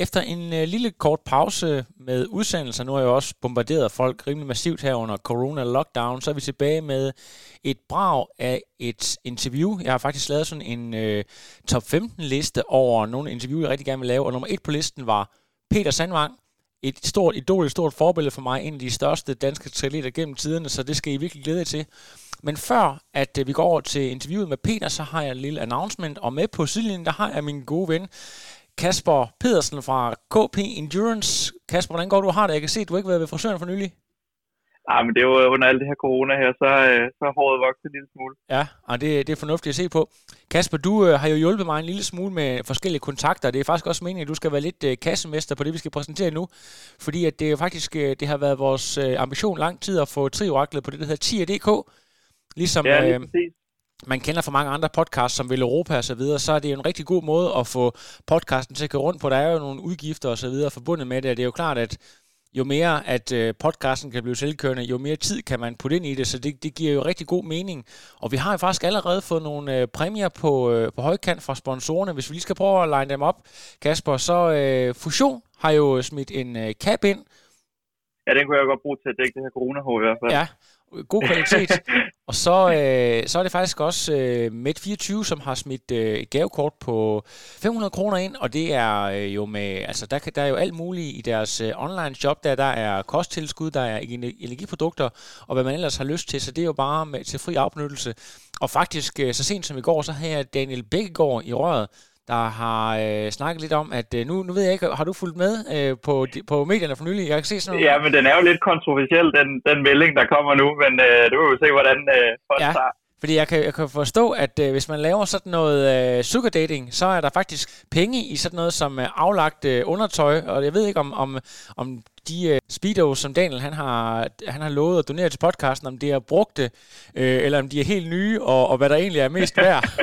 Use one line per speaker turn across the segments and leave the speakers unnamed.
Efter en øh, lille kort pause med udsendelser, nu har jeg også bombarderet folk rimelig massivt her under corona-lockdown, så er vi tilbage med et brag af et interview. Jeg har faktisk lavet sådan en øh, top 15-liste over nogle interview, jeg rigtig gerne vil lave, og nummer et på listen var Peter Sandvang, et stort idol, et stort forbillede for mig, en af de største danske triatleter gennem tiderne, så det skal I virkelig glæde jer til. Men før at øh, vi går over til interviewet med Peter, så har jeg en lille announcement, og med på sidelinjen, der har jeg min gode ven, Kasper Pedersen fra KP Endurance. Kasper, hvordan går du har det? Jeg kan se, at du ikke har været ved frisøren for nylig.
Ja, men det er jo under alt det her corona her, så, øh, så er håret vokset en lille smule.
Ja, og det, det er fornuftigt at se på. Kasper, du øh, har jo hjulpet mig en lille smule med forskellige kontakter. Det er faktisk også meningen, at du skal være lidt øh, kassemester på det, vi skal præsentere nu. Fordi at det er faktisk øh, det har været vores øh, ambition lang tid at få trioraklet på det, der hedder 10.dk. Ligesom
Ja, lige
øh,
præcis.
Man kender fra mange andre podcasts, som vil Europa og så videre, så er det jo en rigtig god måde at få podcasten til at gå rundt på. Der er jo nogle udgifter og så videre forbundet med det, og det er jo klart, at jo mere at øh, podcasten kan blive selvkørende, jo mere tid kan man putte ind i det, så det, det giver jo rigtig god mening. Og vi har jo faktisk allerede fået nogle øh, præmier på, øh, på højkant fra sponsorerne. Hvis vi lige skal prøve at line dem op, Kasper, så øh, Fusion har jo smidt en øh, cap ind,
Ja, den kunne jeg godt bruge til at dække det her corona i hvert fald.
Ja, god kvalitet. og så, øh, så er det faktisk også øh, Med24, som har smidt øh, et gavekort på 500 kroner ind, og det er øh, jo med, altså der, kan, der er jo alt muligt i deres øh, online shop, der, der er kosttilskud, der er ener- energiprodukter, og hvad man ellers har lyst til, så det er jo bare med, til fri afbenyttelse. Og faktisk, øh, så sent som i går, så havde jeg Daniel Bækkegaard i røret, der har øh, snakket lidt om, at øh, nu, nu ved jeg ikke, har du fulgt med øh, på, de- på medierne for nylig? Jeg kan se sådan noget.
Ja, men den er jo lidt kontroversiel, den, den melding, der kommer nu, men øh, du vil jo se, hvordan øh, folk
Ja.
tager.
Fordi jeg kan, jeg kan forstå, at øh, hvis man laver sådan noget øh, sugar dating, så er der faktisk penge i sådan noget som øh, aflagt øh, undertøj, og jeg ved ikke om, om, om de øh, speedos, som Daniel han har, han har lovet at donere til podcasten, om det er brugte, øh, eller om de er helt nye, og, og hvad der egentlig er mest værd.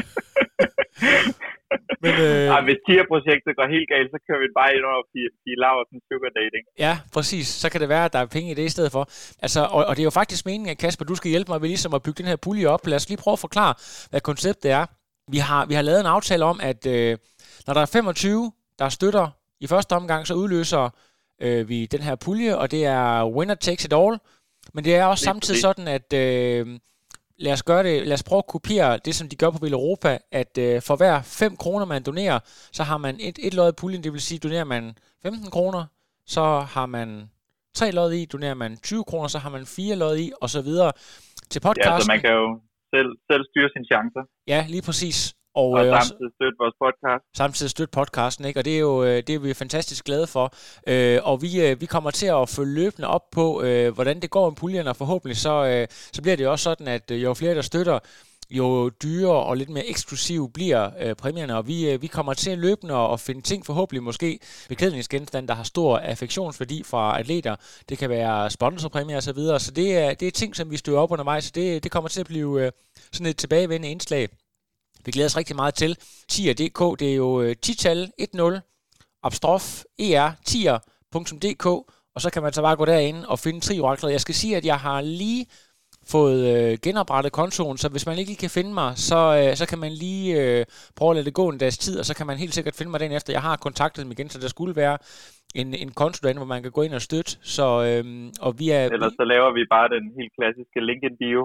Men, øh,
Ej, hvis TIA-projektet går helt galt, så kører vi bare ind over Pia, Laursen Sugar Dating.
Ja, præcis. Så kan det være, at der er penge i det i stedet for. Altså, og, og det er jo faktisk meningen, at Kasper, du skal hjælpe mig ved ligesom at bygge den her pulje op. Lad os lige prøve at forklare, hvad konceptet er. Vi har, vi har lavet en aftale om, at øh, når der er 25, der støtter i første omgang, så udløser øh, vi den her pulje, og det er winner takes it all. Men det er også
Lige
samtidig
præcis.
sådan, at øh, lad os gøre det, lad os prøve at kopiere det, som de gør på Vil Europa, at øh, for hver 5 kroner, man donerer, så har man et, et lod i puljen, det vil sige, donerer man 15 kroner, så har man tre lod i, donerer man 20 kroner, så har man fire lod i, og så videre til podcasten.
Ja, så man kan jo selv, selv styre sine chancer,
Ja, lige præcis. Og,
og
øh,
samtidig støtte vores podcast.
samtidig støtte podcasten, ikke? og det er jo øh, det er vi fantastisk glade for. Øh, og vi, øh, vi kommer til at følge løbende op på, øh, hvordan det går med puljen, og forhåbentlig så, øh, så bliver det jo også sådan, at jo flere der støtter, jo dyrere og lidt mere eksklusiv bliver øh, præmierne, og vi, øh, vi kommer til løbende at finde ting, forhåbentlig måske beklædningsgenstande, der har stor affektionsværdi fra atleter. Det kan være sponsorpræmier osv., så, videre. så det er, det er ting, som vi støder op undervejs, så det, det kommer til at blive øh, sådan et tilbagevendende indslag. Vi glæder os rigtig meget til. Tier.dk, det er jo øh, tital 10 abstrof er tier.dk, og så kan man så bare gå derind og finde trioraklet. Jeg skal sige, at jeg har lige fået øh, genoprettet kontoen, så hvis man ikke lige kan finde mig, så, øh, så kan man lige øh, prøve at lade det gå en dags tid, og så kan man helt sikkert finde mig den efter. Jeg har kontaktet dem igen, så der skulle være en, en konto derinde, hvor man kan gå ind og støtte. Så, øh, og vi er,
Ellers så laver vi bare den helt klassiske link in bio.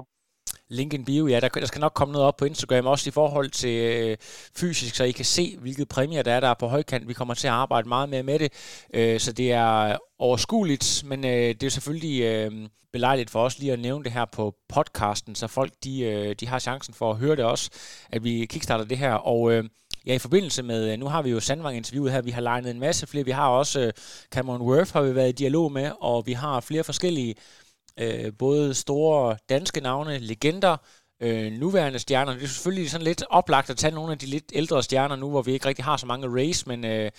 Link in bio, ja. Der, der skal nok komme noget op på Instagram, også i forhold til øh, fysisk, så I kan se, hvilke præmier der er, der er på højkant. Vi kommer til at arbejde meget mere med det, øh, så det er overskueligt, men øh, det er selvfølgelig øh, belejligt for os lige at nævne det her på podcasten, så folk de, øh, de har chancen for at høre det også, at vi kickstarter det her. Og øh, ja, i forbindelse med, øh, nu har vi jo Sandvang-interviewet her, vi har legnet en masse flere, vi har også øh, Cameron Worth har vi været i dialog med, og vi har flere forskellige øh, både store danske navne, legender, øh, nuværende stjerner. Det er selvfølgelig sådan lidt oplagt at tage nogle af de lidt ældre stjerner nu, hvor vi ikke rigtig har så mange race, men øh,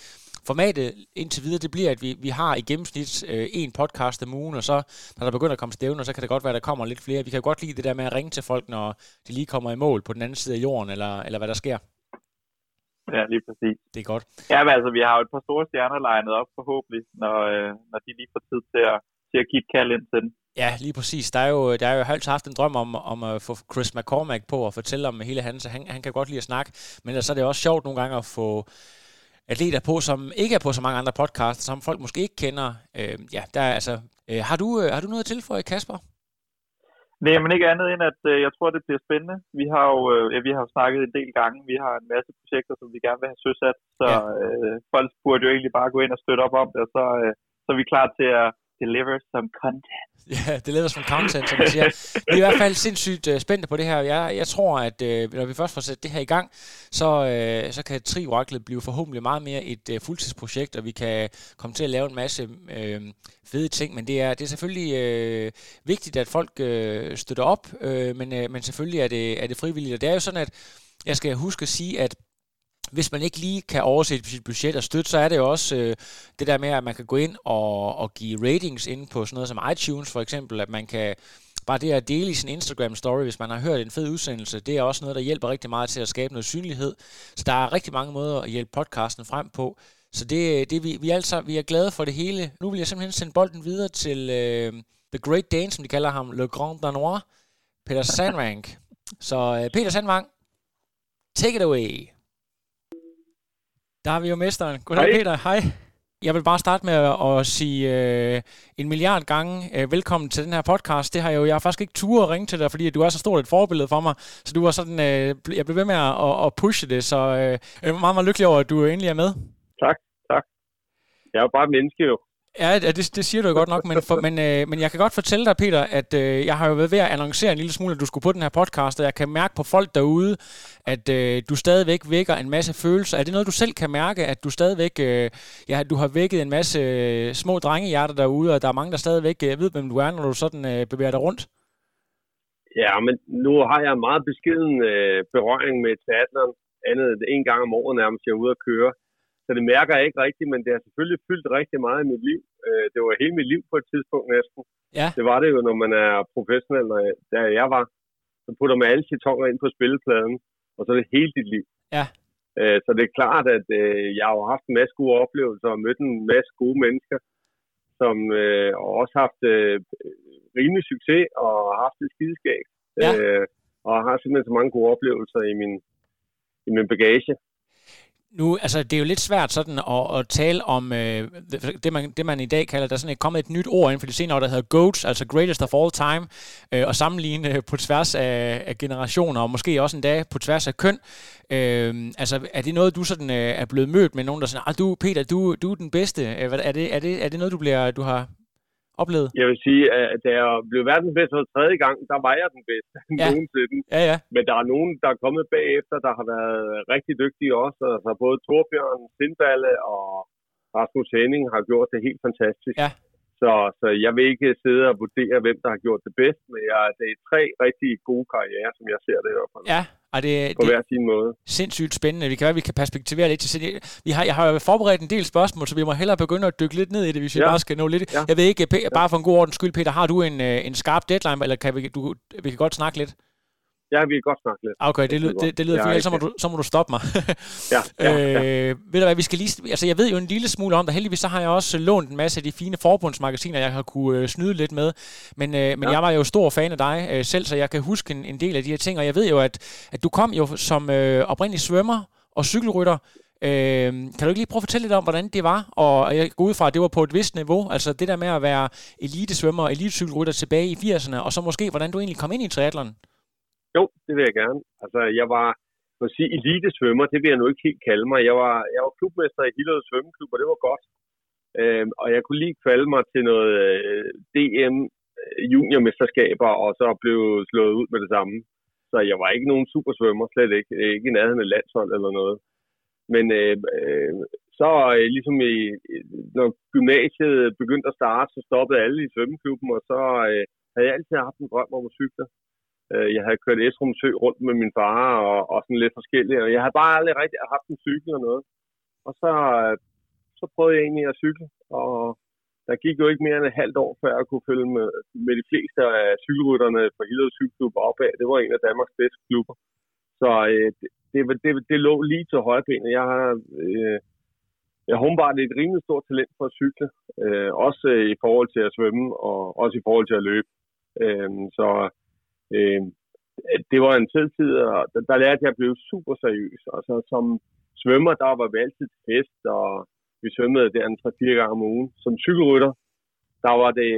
formatet indtil videre, det bliver, at vi, vi har i gennemsnit øh, en podcast om ugen, og så når der begynder at komme stævner, så kan det godt være, at der kommer lidt flere. Vi kan godt lide det der med at ringe til folk, når de lige kommer i mål på den anden side af jorden, eller, eller hvad der sker.
Ja, lige præcis.
Det er godt.
Ja, men altså, vi har jo et par store stjerner legnet op forhåbentlig, når, øh, når de lige får tid til at, til at give et kald ind til den.
Ja, lige præcis. Der er jo, der er jo altid haft en drøm om, om at få Chris McCormack på og fortælle om hele hans. Han, han kan godt lide at snakke, men så er det også sjovt nogle gange at få atleter på, som ikke er på så mange andre podcasts, som folk måske ikke kender. Øh, ja, der er altså... Øh, har, du, øh, har du noget at tilføje, Kasper?
Nej, men ikke andet end, at øh, jeg tror, det bliver spændende. Vi har jo øh, ja, vi har snakket en del gange. Vi har en masse projekter, som vi gerne vil have søsat. Så ja. øh, folk burde jo egentlig bare gå ind og støtte op om det, og så, øh, så er vi klar til at deliver some content.
Ja, deliver some content, som man siger. Vi er i hvert fald sindssygt uh, spændte på det her. Jeg, jeg tror, at uh, når vi først får sat det her i gang, så, uh, så kan Tri Oracle blive forhåbentlig meget mere et uh, fuldtidsprojekt, og vi kan komme til at lave en masse uh, fede ting. Men det er, det er selvfølgelig uh, vigtigt, at folk uh, støtter op, uh, men, uh, men selvfølgelig er det, er det frivilligt. Og det er jo sådan, at jeg skal huske at sige, at hvis man ikke lige kan oversætte sit budget og støtte, så er det jo også øh, det der med, at man kan gå ind og, og give ratings ind på sådan noget som iTunes for eksempel, at man kan bare det at dele i sin Instagram-story, hvis man har hørt en fed udsendelse, det er også noget, der hjælper rigtig meget til at skabe noget synlighed. Så der er rigtig mange måder at hjælpe podcasten frem på. Så det, det vi, vi, er altså, vi er glade for det hele. Nu vil jeg simpelthen sende bolden videre til øh, The Great Dane, som de kalder ham, Le Grand Danois, Peter Sandvang. Så øh, Peter Sandvang, take it away. Der har vi jo mesteren. Goddag, Hej. Peter. Hej. Jeg vil bare starte med at, sige øh, en milliard gange øh, velkommen til den her podcast. Det har jeg jo, jeg har faktisk ikke tur at ringe til dig, fordi du er så stort et forbillede for mig. Så du var sådan, øh, jeg blev ved med at, at pushe det, så øh, jeg er meget, meget lykkelig over, at du endelig er med.
Tak, tak. Jeg er jo bare menneske jo.
Ja, det, det siger du jo godt nok, men, for, men, øh, men jeg kan godt fortælle dig, Peter, at øh, jeg har jo været ved at annoncere en lille smule, at du skulle på den her podcast, og jeg kan mærke på folk derude, at øh, du stadigvæk vækker en masse følelser. Er det noget, du selv kan mærke, at du stadigvæk, øh, ja, du har vækket en masse øh, små drengehjerter derude, og der er mange, der stadigvæk øh, ved, hvem du er, når du sådan øh, bevæger dig rundt?
Ja, men nu har jeg meget beskeden øh, berøring med teateren, andet en gang om året nærmest, jeg er ude at køre. Så det mærker jeg ikke rigtigt, men det har selvfølgelig fyldt rigtig meget i mit liv. Øh, det var hele mit liv på et tidspunkt næsten.
Ja.
Det var det jo, når man er professionel, når jeg, da jeg var. Så putter man alle tonger ind på spillepladen, og så er det hele dit liv.
Ja.
Øh, så det er klart, at øh, jeg har haft en masse gode oplevelser og mødt en masse gode mennesker, som øh, også haft øh, rimelig succes og haft et skideskab.
Ja.
Øh, og har simpelthen så mange gode oplevelser i min, i min bagage
nu, altså det er jo lidt svært sådan at, at tale om øh, det, man, det, man i dag kalder, der er sådan et, kommet et nyt ord inden for de senere år, der hedder GOATs, altså Greatest of All Time, øh, og sammenligne øh, på tværs af, af generationer, og måske også en dag på tværs af køn. Øh, altså er det noget, du sådan øh, er blevet mødt med nogen, der sådan, ah, du Peter, du, du er den bedste. Øh, er det, er, det, er det noget, du, bliver, du har oplevet?
Jeg vil sige, at da jeg blev verdens bedste for tredje gang, der var jeg den bedste
ja.
nogensinde.
Ja, ja.
Men der er nogen, der er kommet bagefter, der har været rigtig dygtige også. Altså både Torbjørn, Sindballe og Rasmus Henning har gjort det helt fantastisk.
Ja.
Så, så jeg vil ikke sidde og vurdere, hvem der har gjort det bedst, men jeg, det er tre rigtig gode karrierer, som jeg ser det i hvert fald.
Ja, og det,
på
det,
hver sin måde.
Sindssygt spændende. Vi kan være, vi kan perspektivere lidt til vi har, Jeg har jo forberedt en del spørgsmål, så vi må hellere begynde at dykke lidt ned i det, hvis vi ja. bare skal nå lidt. Ja. Jeg ved ikke, bare for en god ordens skyld, Peter, har du en, øh, en skarp deadline, eller kan vi, du, vi kan godt snakke lidt?
Ja, vi kan godt snakke lidt.
Okay, det, lyder, det, det lyder fint, så må, du, så må du stoppe mig.
ja, ja, ja.
Øh, ved du hvad, vi skal lige, altså jeg ved jo en lille smule om det, heldigvis så har jeg også lånt en masse af de fine forbundsmagasiner, jeg har kunne øh, snyde lidt med, men, øh, men ja. jeg var jo stor fan af dig øh, selv, så jeg kan huske en, en del af de her ting, og jeg ved jo, at, at du kom jo som øh, oprindelig svømmer og cykelrytter, Øh, kan du ikke lige prøve at fortælle lidt om, hvordan det var? Og jeg går ud fra, at det var på et vist niveau. Altså det der med at være elitesvømmer og elitecykelrytter tilbage i 80'erne, og så måske, hvordan du egentlig kom ind i triathlon?
Jo, det vil jeg gerne. Altså, jeg var, for at sige, elite-svømmer, det vil jeg nu ikke helt kalde mig. Jeg var, jeg var klubmester i Hillerød Svømmeklub, og det var godt. Øhm, og jeg kunne lige kvalde mig til noget øh, DM øh, juniormesterskaber, og så blev slået ud med det samme. Så jeg var ikke nogen supersvømmer, slet ikke. Øh, ikke i nærheden af landshold eller noget. Men øh, øh, så øh, ligesom i, når gymnasiet begyndte at starte, så stoppede alle i svømmeklubben, og så øh, havde jeg altid haft en drøm om at cykle. Øh, jeg havde kørt Esrum Sø rundt med min far og, og sådan lidt forskelligt. Og jeg havde bare aldrig rigtig haft en cykel eller noget. Og så, øh, så prøvede jeg egentlig at cykle, og der gik jo ikke mere end et halvt år, før jeg kunne følge med, med de fleste af cykelrytterne fra Hillerød Cykelklub opad. Det var en af Danmarks bedste klubber. Så øh, det, det, det, det lå lige til højrebenet. Jeg har, øh, jeg har bare et rimelig stort talent for at cykle. Øh, også øh, i forhold til at svømme, og også i forhold til at løbe. Øh, så øh, det var en tid, og der, der lærte jeg at blive super seriøs. Altså som svømmer, der var vi altid til fest, og vi svømmede der en 3-4 gange om ugen. Som cykelrytter, der var det,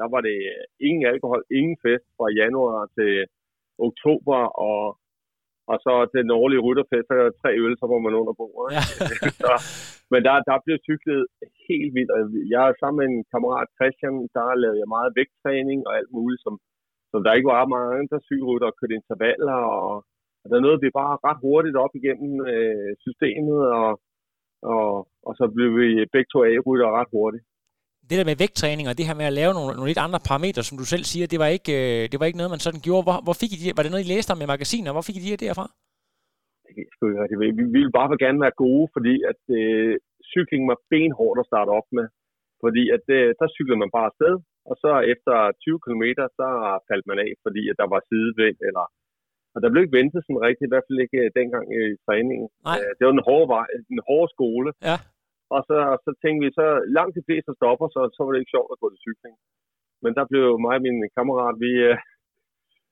der var det ingen alkohol, ingen fest fra januar til oktober, og, og så den årlige rytterfest, der er tre øl, så var man under bordet. Ja. så, men der, der blev cyklet helt vildt. Jeg er sammen med en kammerat, Christian, der lavede jeg meget vægttræning og alt muligt, som, som der ikke var mange andre cykelrytter, og kørte intervaller, og, og der nåede vi bare ret hurtigt op igennem øh, systemet, og og, og så blev vi begge to A-rytter ret hurtigt.
Det der med vægttræning og det her med at lave nogle, nogle lidt andre parametre, som du selv siger, det var ikke, øh, det var ikke noget, man sådan gjorde. Hvor, hvor fik I de, var det noget, I læste om i magasiner? Hvor fik I de her derfra?
Det vi, vi ville bare gerne være gode, fordi at øh, cykling var benhårdt at starte op med. Fordi at øh, der cyklede man bare afsted, og så efter 20 km, så faldt man af, fordi at der var sidevind, eller og der blev ikke ventet sådan rigtigt, i hvert fald ikke øh, dengang i træningen.
Nej.
Øh, det var en hård, vej, en hård skole.
Ja.
Og så, så tænkte vi, så langt de fleste stopper, så, så var det ikke sjovt at gå til cykling. Men der blev mig og min kammerat, vi, øh,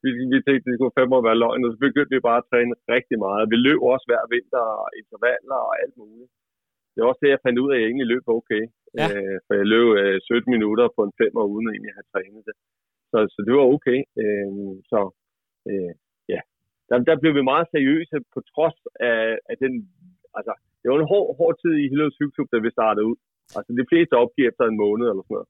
vi, vi tænkte, det kunne fandme være løgn, og så begyndte vi bare at træne rigtig meget. Vi løb også hver vinter, intervaller og alt muligt. Det var også det, jeg fandt ud af, at jeg egentlig løb okay.
Ja.
Øh, for jeg løb øh, 17 minutter på en femmer, uden at egentlig have trænet det. Så, så det var okay. Øh, så øh, der, der blev vi meget seriøse på trods af, af den, altså, det var en hård, hård tid i Hillerød Cykelklub, da vi startede ud. Altså, de fleste opgiver efter en måned eller sådan noget.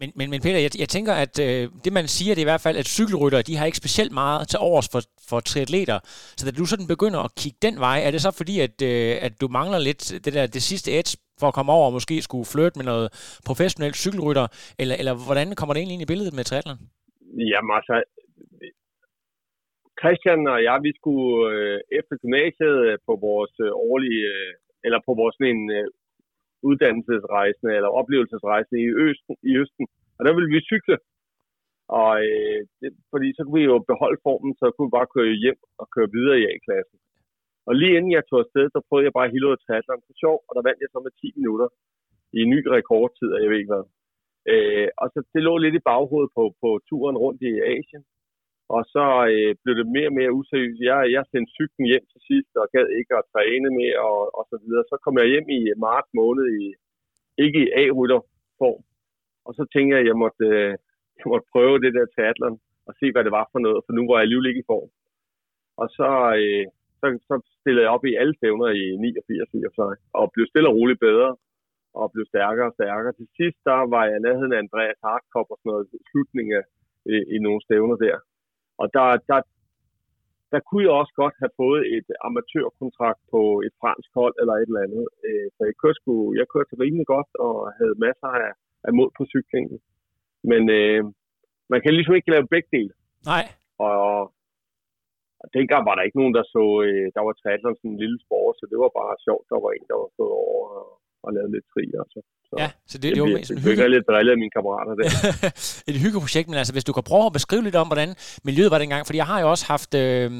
Men, men, men Peter, jeg, jeg tænker, at øh, det man siger, det er i hvert fald, at cykelrytter, de har ikke specielt meget til overs for, for triatleter. Så da du sådan begynder at kigge den vej, er det så fordi, at, øh, at du mangler lidt det der det sidste edge for at komme over og måske skulle flytte med noget professionelt cykelrytter? Eller, eller hvordan kommer det egentlig ind i billedet med triathlon?
Jamen altså, Christian og jeg, vi skulle øh, efter gymnasiet øh, på vores øh, årlige, øh, eller på vores sådan en øh, uddannelsesrejsende eller oplevelsesrejsende i Østen, i Østen. Og der ville vi cykle. Og øh, det, fordi så kunne vi jo beholde formen, så kunne vi bare køre hjem og køre videre i A-klassen. Og lige inden jeg tog afsted, så prøvede jeg bare Hillerød Triathlon for sjov, og der vandt jeg så med 10 minutter i en ny rekordtid, og jeg ved ikke hvad. Øh, og så det lå lidt i baghovedet på, på turen rundt i Asien. Og så øh, blev det mere og mere useriøst. Jeg, jeg sendte cyklen hjem til sidst, og gad ikke at træne mere, og, og så videre. Så kom jeg hjem i marts måned, i, ikke i A-rytterform. Og så tænkte jeg, at jeg måtte, øh, jeg måtte prøve det der triathlon, og se, hvad det var for noget, for nu var jeg alligevel ikke i form. Og så, øh, så, så stillede jeg op i alle stævner i 89 i og, og blev stille og roligt bedre, og blev stærkere og stærkere. Til sidst, der var jeg nærheden af Andreas Hartkop og sådan noget, slutning af, i, i nogle stævner der. Og der, der, der kunne jeg også godt have fået et amatørkontrakt på et fransk hold eller et eller andet. Øh, så jeg kørte, sgu, jeg kørte rimelig godt og havde masser af, af mod på cyklingen. Men øh, man kan ligesom ikke lave begge dele.
Nej.
Og, og dengang var der ikke nogen, der så, øh, der var triathlon sådan en lille sport, så det var bare sjovt, der var en, der var gået over og, og lavet lidt fri. Altså.
Så ja, så det, det, det var
sådan en hygge... lidt drillet af mine kammerater der.
et hyggeprojekt, men altså hvis du kan prøve at beskrive lidt om, hvordan miljøet var dengang, fordi jeg har jo også haft øh,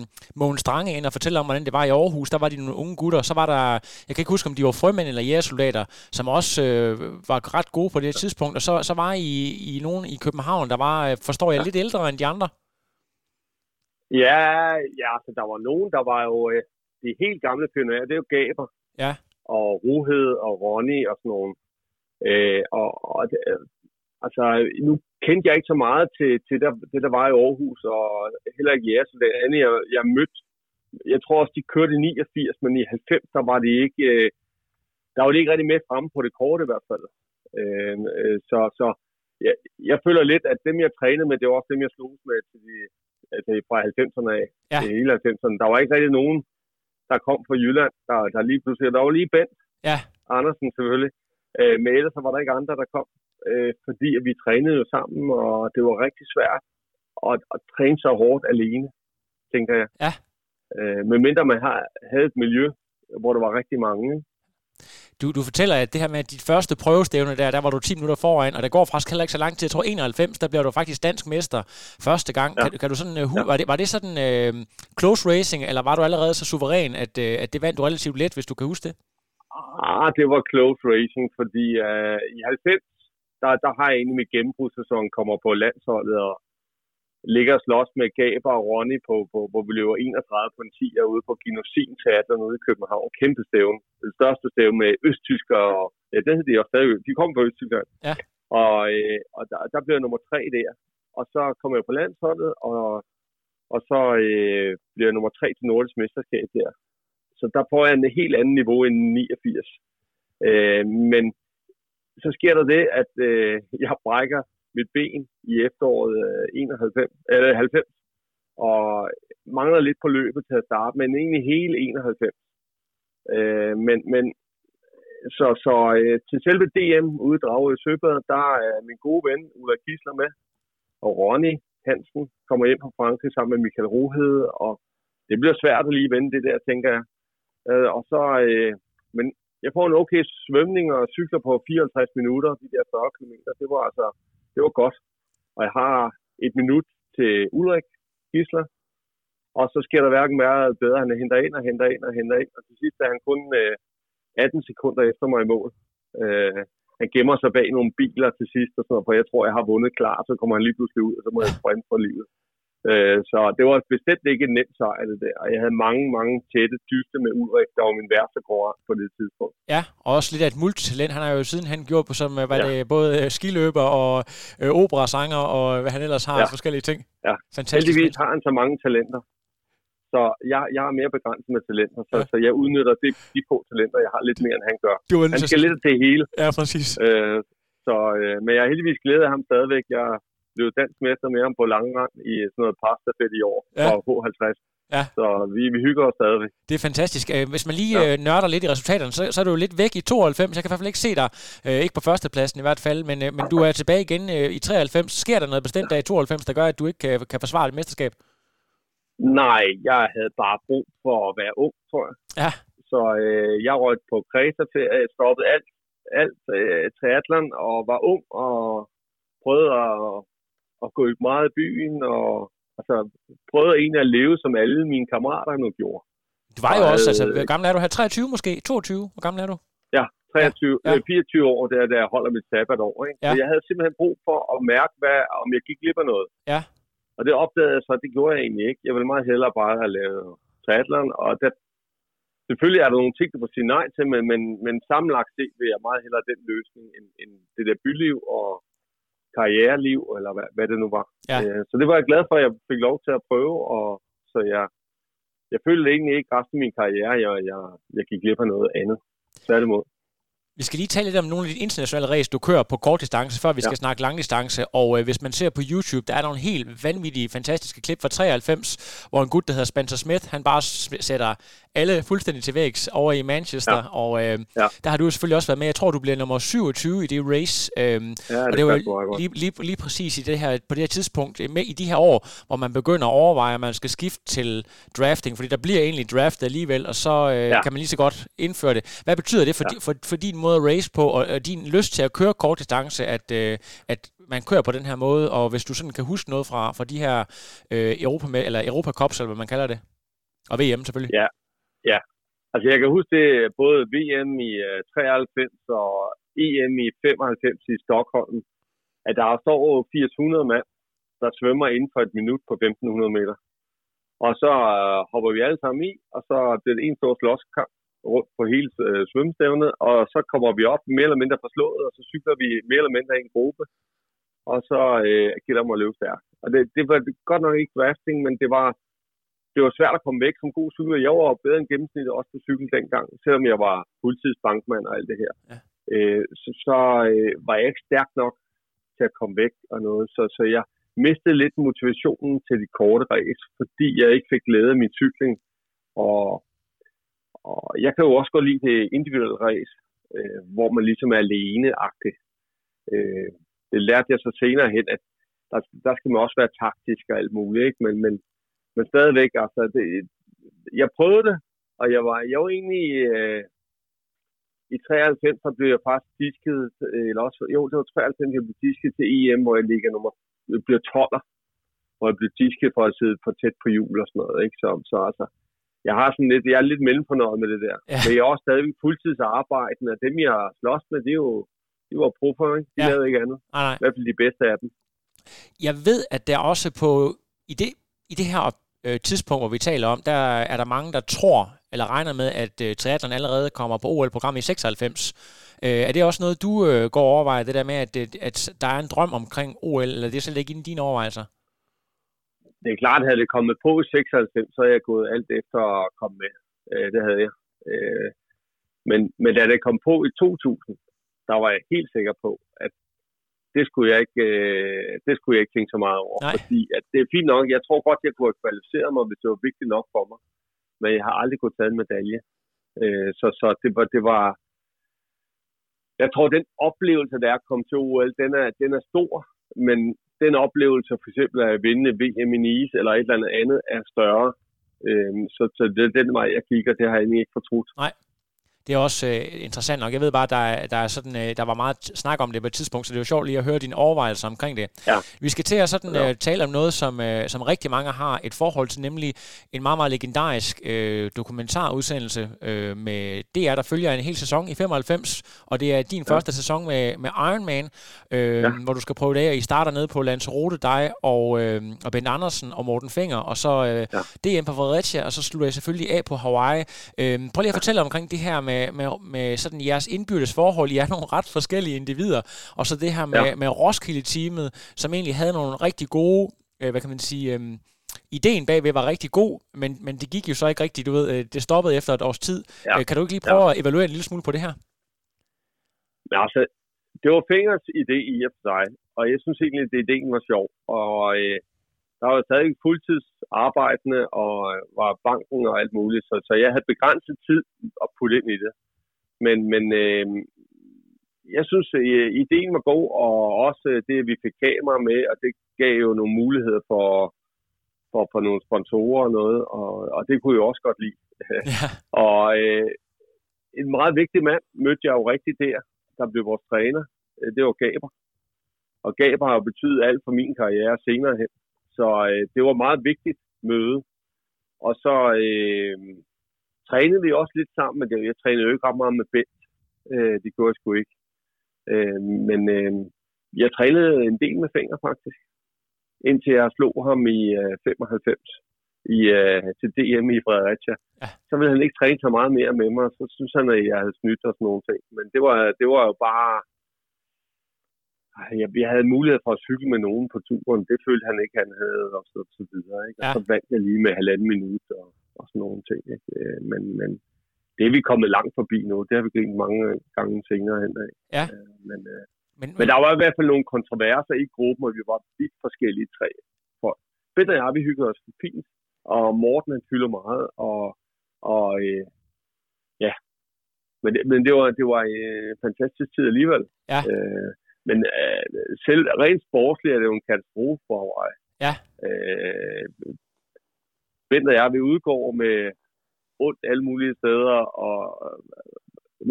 Mogens Strange ind og fortælle om, hvordan det var i Aarhus. Der var de nogle unge gutter, så var der, jeg kan ikke huske, om de var frømænd eller jægersoldater, som også øh, var ret gode på det tidspunkt, og så, så var I, i nogen i København, der var, øh, forstår jeg, ja. lidt ældre end de andre.
Ja, ja, altså der var nogen, der var jo øh, de helt gamle pionerer, det er jo Gaber.
Ja.
Og Rohed og Ronny og sådan nogle. Øh, og, og det, altså, nu kendte jeg ikke så meget til, til der, det, der var i Aarhus, og heller ikke jeres. Det andet, jeg, jeg mødte, jeg tror også, de kørte i 89, men i 90, der var de ikke, øh, der var de ikke rigtig med fremme på det korte i hvert fald. Øh, øh, så så jeg, jeg føler lidt, at dem, jeg trænede med, det var også dem, jeg slogs med til de, altså fra 90'erne af.
Ja.
Til hele 90'erne. Der var ikke rigtig nogen, der kom fra Jylland, der, der lige pludselig, der var lige Bent
ja.
Andersen selvfølgelig, Øh, men ellers så var der ikke andre, der kom, øh, fordi at vi trænede jo sammen, og det var rigtig svært at, at træne så hårdt alene, tænker jeg.
Ja.
Øh, medmindre man har, havde et miljø, hvor der var rigtig mange. Ikke?
Du, du fortæller, at det her med dit første prøvestævne der, der var du 10 minutter foran, og det går faktisk heller ikke så lang tid. Jeg tror 91, der bliver du faktisk dansk mester første gang. Ja. Kan, kan du sådan, uh, ja. var, det, var det sådan uh, close racing, eller var du allerede så suveræn, at, uh, at det vandt du relativt let, hvis du kan huske det?
Ah, det var close racing, fordi uh, i 90, der, der har jeg egentlig mit gennembrudssæson kommer på landsholdet, og ligger og slås med Gaber og Ronny, på, på, hvor vi løber 31 på en 10 ude på Ginosin Teater ude i København. Kæmpe stævne. Det største stævne med østtysker, og ja, det hedder de også stadig. De kommer fra Østtyskland.
Ja.
Og, øh, og der, der blev jeg nummer tre der. Og så kom jeg på landsholdet, og, og så øh, blev jeg nummer tre til Nordisk Mesterskab der. Så der får jeg en helt anden niveau end 89. Øh, men så sker der det, at øh, jeg brækker mit ben i efteråret 91, eller 90, og mangler lidt på løbet til at starte, men egentlig hele 91. Øh, men, men så, så øh, til selve DM ude i Dragø Søbad, der er min gode ven Ulla Kisler med, og Ronny Hansen kommer hjem fra Frankrig sammen med Michael Rohede, og det bliver svært at lige vende det der, tænker jeg. Øh, og så, øh, men jeg får en okay svømning og cykler på 54 minutter, de der 40 km. Det var altså det var godt. Og jeg har et minut til Ulrik Gisler, og så sker der hverken mere bedre, han henter ind og henter ind og henter ind, og til sidst er han kun øh, 18 sekunder efter mig i mål. Øh, han gemmer sig bag nogle biler til sidst, og sådan noget, for jeg tror, jeg har vundet klar, så kommer han lige pludselig ud, og så må jeg sprinte for livet. Øh, så det var bestemt ikke en nem sejr, det der. Og jeg havde mange, mange tætte dyste med Ulrik, der var min værste gård på det tidspunkt.
Ja, og også lidt af et multitalent. Han har jo siden han gjort på som, øh, var ja. det både øh, skiløber og øh, operasanger, og hvad han ellers har ja. forskellige ting.
Ja, Fantastisk. heldigvis har han så mange talenter. Så jeg, jeg er mere begrænset med talenter, så, ja. så jeg udnytter det, de få talenter, jeg har lidt mere, end han gør.
Du
han skal lidt til hele.
Ja, præcis.
Øh, så, øh, men jeg er heldigvis glædet af ham stadigvæk. Jeg, blev dansk mester med ham på langrand i sådan noget pastafet i år ja. fra H50. Ja. Så vi, vi hygger os stadigvæk.
Det er fantastisk. Øh, hvis man lige ja. Øh, nørder lidt i resultaterne, så, så er du jo lidt væk i 92. Jeg kan i hvert fald ikke se dig, øh, ikke på førstepladsen i hvert fald, men, men du er tilbage igen i 93. Sker der noget bestemt der i 92, der gør, at du ikke kan, kan forsvare et mesterskab?
Nej, jeg havde bare brug for at være ung, tror jeg.
Ja.
Så øh, jeg røg på Kreta-ferie, stoppede alt, alt øh, triathlon og var ung og prøvede at at gå meget i byen, og altså, prøvede egentlig at leve, som alle mine kammerater nu gjorde.
Du var jo og, også, altså, hvor gammel er du her? 23 måske? 22? Hvor gammel er du?
Ja, 23, ja, ja. 24 år, der, der jeg holder mit sabbatår. Ikke? Ja. Så jeg havde simpelthen brug for at mærke, hvad, om jeg gik glip af noget.
Ja.
Og det opdagede jeg så, det gjorde jeg egentlig ikke. Jeg ville meget hellere bare have lavet triathlon, og det, selvfølgelig er der nogle ting, du får sige nej til, men, men, men sammenlagt set vil jeg meget hellere den løsning, end, end det der byliv og karriereliv, eller hvad, hvad det nu var. Ja. Øh, så det var jeg glad for, at jeg fik lov til at prøve, og så jeg, jeg følte egentlig ikke resten af min karriere, jeg, jeg, jeg gik glip af noget andet. Tværtimod.
Vi skal lige tale lidt om nogle af de internationale race, du kører på kort distance, før vi skal ja. snakke langdistance. Og øh, hvis man ser på YouTube, der er nogle helt vanvittige, fantastiske klip fra 93, hvor en gut, der hedder Spencer Smith, han bare sætter alle fuldstændig til vægs over i Manchester. Ja. Og øh, ja. der har du selvfølgelig også været med. Jeg tror, du bliver nummer 27 i det race. Øh, ja, det og det var lige, lige, lige præcis i det her, på det her tidspunkt, med i de her år, hvor man begynder at overveje, at man skal skifte til drafting, fordi der bliver egentlig draftet alligevel, og så øh, ja. kan man lige så godt indføre det. Hvad betyder det for, ja. for, for din måde at race på, og, og din lyst til at køre kort distance, at, øh, at man kører på den her måde, og hvis du sådan kan huske noget fra, fra de her øh, Europa, eller Europa Cups, eller hvad man kalder det, og VM selvfølgelig.
Ja, ja. Altså jeg kan huske det både VM i uh, øh, 93 og EM i 95 i Stockholm, at der står over 800 mand, der svømmer inden for et minut på 1500 meter. Og så uh, hopper vi alle sammen i, og så bliver det en stor slåskamp rundt på hele øh, svømmestævnet, og så kommer vi op mere eller mindre forslået, og så cykler vi mere eller mindre i en gruppe, og så øh, gælder om at løbe stærkt. Og det, det var godt nok ikke drafting, men det var, det var svært at komme væk som god cykler. Jeg var bedre end gennemsnittet også på cykel dengang, selvom jeg var fuldtidsbankmand og alt det her. Ja. Øh, så så øh, var jeg ikke stærk nok til at komme væk og noget, så, så jeg mistede lidt motivationen til de korte race, fordi jeg ikke fik glæde af min cykling, og og jeg kan jo også godt lide det individuelle race, øh, hvor man ligesom er alene-agtig. Øh, det lærte jeg så senere hen, at der, der skal man også være taktisk og alt muligt, ikke? Men, men, men stadigvæk, altså, det, jeg prøvede det, og jeg var, jeg var egentlig, øh, i 93, så blev jeg faktisk disket, eller også, jo, det var 93, jeg blev disket til EM, hvor jeg ligger nummer, jeg blev 12'er, hvor jeg blev disket for at sidde for tæt på jul og sådan noget, ikke? Så, så altså, jeg har sådan lidt, jeg er lidt mellemfornøjet med det der. Ja. Men jeg er også stadigvæk fuldtidsarbejden, og dem, jeg har slås med, det er jo, det var profer, ikke? De ja. lavede ikke andet.
Nej, nej.
I hvert fald de bedste af dem.
Jeg ved, at der også på, i det, i det her øh, tidspunkt, hvor vi taler om, der er der mange, der tror, eller regner med, at øh, triathlon allerede kommer på OL-programmet i 96. Øh, er det også noget, du øh, går og overvejer, det der med, at, øh, at der er en drøm omkring OL, eller det er slet ikke i dine overvejelser?
Det er klart, at havde det kommet på i 96, så havde jeg gået alt efter at komme med. Øh, det havde jeg. Øh, men, men da det kom på i 2000, der var jeg helt sikker på, at det skulle jeg ikke, øh, det skulle jeg ikke tænke så meget over.
Nej.
Fordi at det er fint nok. Jeg tror godt, jeg kunne have kvalificeret mig, hvis det var vigtigt nok for mig. Men jeg har aldrig kunnet tage en medalje. Øh, så så det, var, det var... Jeg tror, den oplevelse, der er at komme til OL, den er, den er stor. Men den oplevelse for eksempel at vinde VM i Nice eller et eller andet andet er større. Øh, så, så det er den vej, jeg kigger. Det har jeg egentlig ikke fortrudt.
Nej. Det er også øh, interessant nok. Jeg ved bare, der er, der er sådan, øh, der var meget snak om det på et tidspunkt, så det er jo sjovt lige at høre dine overvejelser omkring det.
Ja.
Vi skal til at sådan, øh, tale om noget, som, øh, som rigtig mange har et forhold til, nemlig en meget, meget legendarisk øh, dokumentarudsendelse øh, med DR, der følger en hel sæson i 95, og det er din ja. første sæson med, med Iron Man, øh, ja. hvor du skal prøve det af. I starter nede på Lanzarote, dig og, øh, og Bent Andersen og Morten Finger, og så øh, ja. DM på Fredericia, og så slutter jeg selvfølgelig af på Hawaii. Øh, prøv lige at fortælle omkring det her med, med, med sådan jeres indbyrdes forhold. I er nogle ret forskellige individer, og så det her med, ja. med Roskilde-teamet, som egentlig havde nogle rigtig gode, øh, hvad kan man sige... Øh, ideen bagved var rigtig god, men, men det gik jo så ikke rigtigt, du ved, øh, det stoppede efter et års tid.
Ja.
Øh, Kan du ikke lige prøve ja. at evaluere en lille smule på det her?
Men altså, det var Fingers idé i og for sig, og jeg synes egentlig, at ideen var sjov. Og øh, der var stadig fuldtidsarbejdende, og øh, var banken og alt muligt, så, så jeg havde begrænset tid at putte ind i det. Men, men øh, jeg synes, øh, ideen var god, og også øh, det, at vi fik kamera med, og det gav jo nogle muligheder for, for, for nogle sponsorer og noget, og, og det kunne jeg også godt lide.
Ja.
og øh, en meget vigtig mand mødte jeg jo rigtig der, der blev vores træner. Øh, Det var Gaber. Og Gaber har betydet alt for min karriere senere hen. Så øh, det var et meget vigtigt møde. Og så øh, trænede vi også lidt sammen, men jeg trænede jo ikke ret meget med Bent. Øh, det gjorde jeg sgu ikke. Øh, men øh, jeg trænede en del med Finger faktisk. Indtil jeg slog ham i øh, 95 i, øh, til DM i Fredericia.
Ja.
Så ville han ikke træne så meget mere med mig. Så synes han, at jeg havde snydt og sådan nogle ting. Men det var, det var jo bare... Jeg, jeg havde mulighed for at cykle med nogen på turen. Det følte han ikke, han havde, og så, så videre. Ikke?
Ja.
Og så vandt jeg lige med halvanden minut og, og sådan nogle ting. Ikke? Øh, Men, men det er vi kommet langt forbi nu. Det har vi grint mange gange senere hen af.
Ja.
Øh, Men, øh,
Men,
men der var i hvert fald nogle kontroverser i gruppen, og vi var vidt forskellige tre folk. Peter og jeg, vi hyggede os fint, og Morten han fylder meget, og, og øh, ja, men, det, men det var, det var en øh, fantastisk tid alligevel.
Ja.
Øh, men øh, selv rent sportsligt er det jo en katastrofe for Hawaii.
Ja.
Øh, Bent og jeg, vi udgår med ondt alle mulige steder, og øh,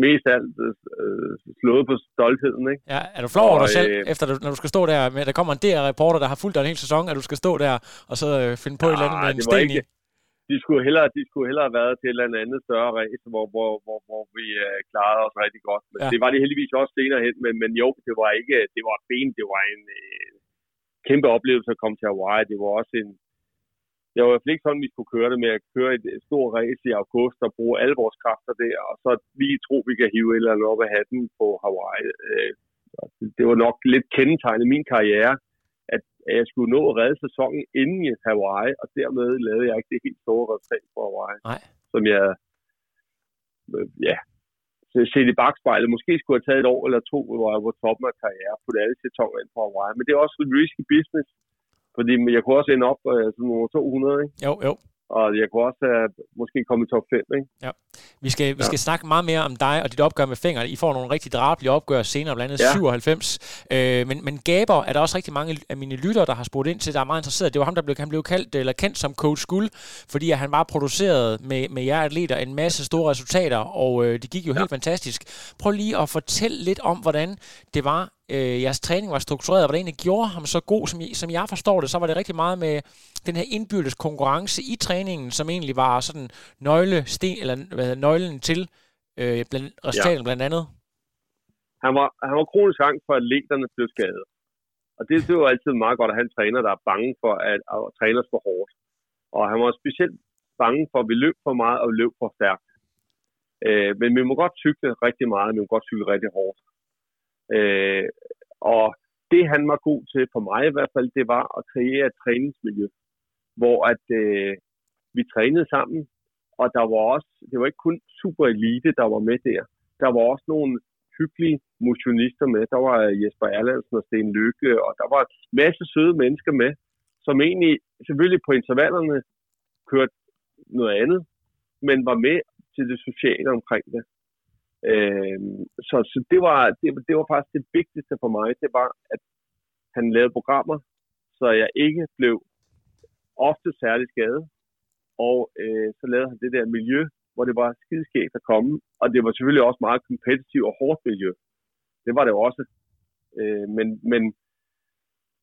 mest alt øh, slået på stoltheden, ikke?
Ja, er du flov over dig
Og,
selv,
øh,
efter du, når du skal stå der med, der kommer en DR-reporter, der har fulgt dig en hel sæson, at du skal stå der og så øh, finde på et eller andet med
Ah,
en sten
ikke-
i?
De skulle hellere, de skulle hellere have været til et eller andet større race, hvor, hvor, hvor, hvor vi øh, klarede os rigtig godt. Men
Ja.
det var det heldigvis også senere hen, men, men jo, det var ikke, det var ben, det var en øh, kæmpe oplevelse at komme til Hawaii. Det var også en, det var i hvert fald ikke sådan, vi skulle køre det med at køre et, stort race i august og bruge alle vores kræfter der, og så lige tro, vi kan hive et eller andet op af hatten på Hawaii. Øh, det- var nok lidt kendetegnet min karriere, at jeg skulle nå at redde sæsonen inden i Hawaii, og dermed lavede jeg ikke det helt store resultat på Hawaii,
Nej.
som jeg, øh, ja, så set i bagspejlet. Måske skulle have taget et år eller to, hvor jeg var toppen af karriere, på alle sæsoner ind på Hawaii. Men det er også en risky business, fordi jeg kunne også ende op øh, som nummer 200, ikke?
Jo, jo.
Og jeg kunne også have måske komme i top 5, ikke?
Ja. Vi skal, vi skal ja. snakke meget mere om dig og dit opgør med fingre. I får nogle rigtig drabelige opgør senere, blandt andet ja. 97. Øh, men, men Gaber er der også rigtig mange af mine lyttere, der har spurgt ind til, der er meget interesseret. Det var ham, der blev, han blev kaldt, eller kendt som Coach Guld, fordi at han bare produceret med, med jer atleter en masse store resultater, og øh, det gik jo ja. helt fantastisk. Prøv lige at fortælle lidt om, hvordan det var øh, jeres træning var struktureret, og hvad det egentlig gjorde ham så god, som, som jeg forstår det, så var det rigtig meget med den her indbyrdes konkurrence i træningen, som egentlig var sådan nøgle, sten, eller hvad hedder, nøglen til øh, blandt, resultaten ja. blandt andet.
Han var, han var kronisk angst for, at atleterne blev skadet. Og det, det var altid meget godt at have en træner, der er bange for, at, at, at træne for hårdt. Og han var specielt bange for, at vi løb for meget og løb for stærkt. Øh, men vi må godt cykle rigtig meget, vi må godt cykle rigtig hårdt. Øh, og det han var god til, for mig i hvert fald, det var at kreere et træningsmiljø, hvor at øh, vi trænede sammen, og der var også, det var ikke kun super elite, der var med der. Der var også nogle hyggelige motionister med. Der var Jesper Erlandsen og Sten Lykke, og der var en masse søde mennesker med, som egentlig selvfølgelig på intervallerne kørte noget andet, men var med til det sociale omkring det. Øh, så så det, var, det, det var faktisk det vigtigste for mig, det var, at han lavede programmer, så jeg ikke blev ofte særlig skadet. Og øh, så lavede han det der miljø, hvor det var skideskægt at komme. Og det var selvfølgelig også meget kompetitivt og hårdt miljø. Det var det også. Øh, men, men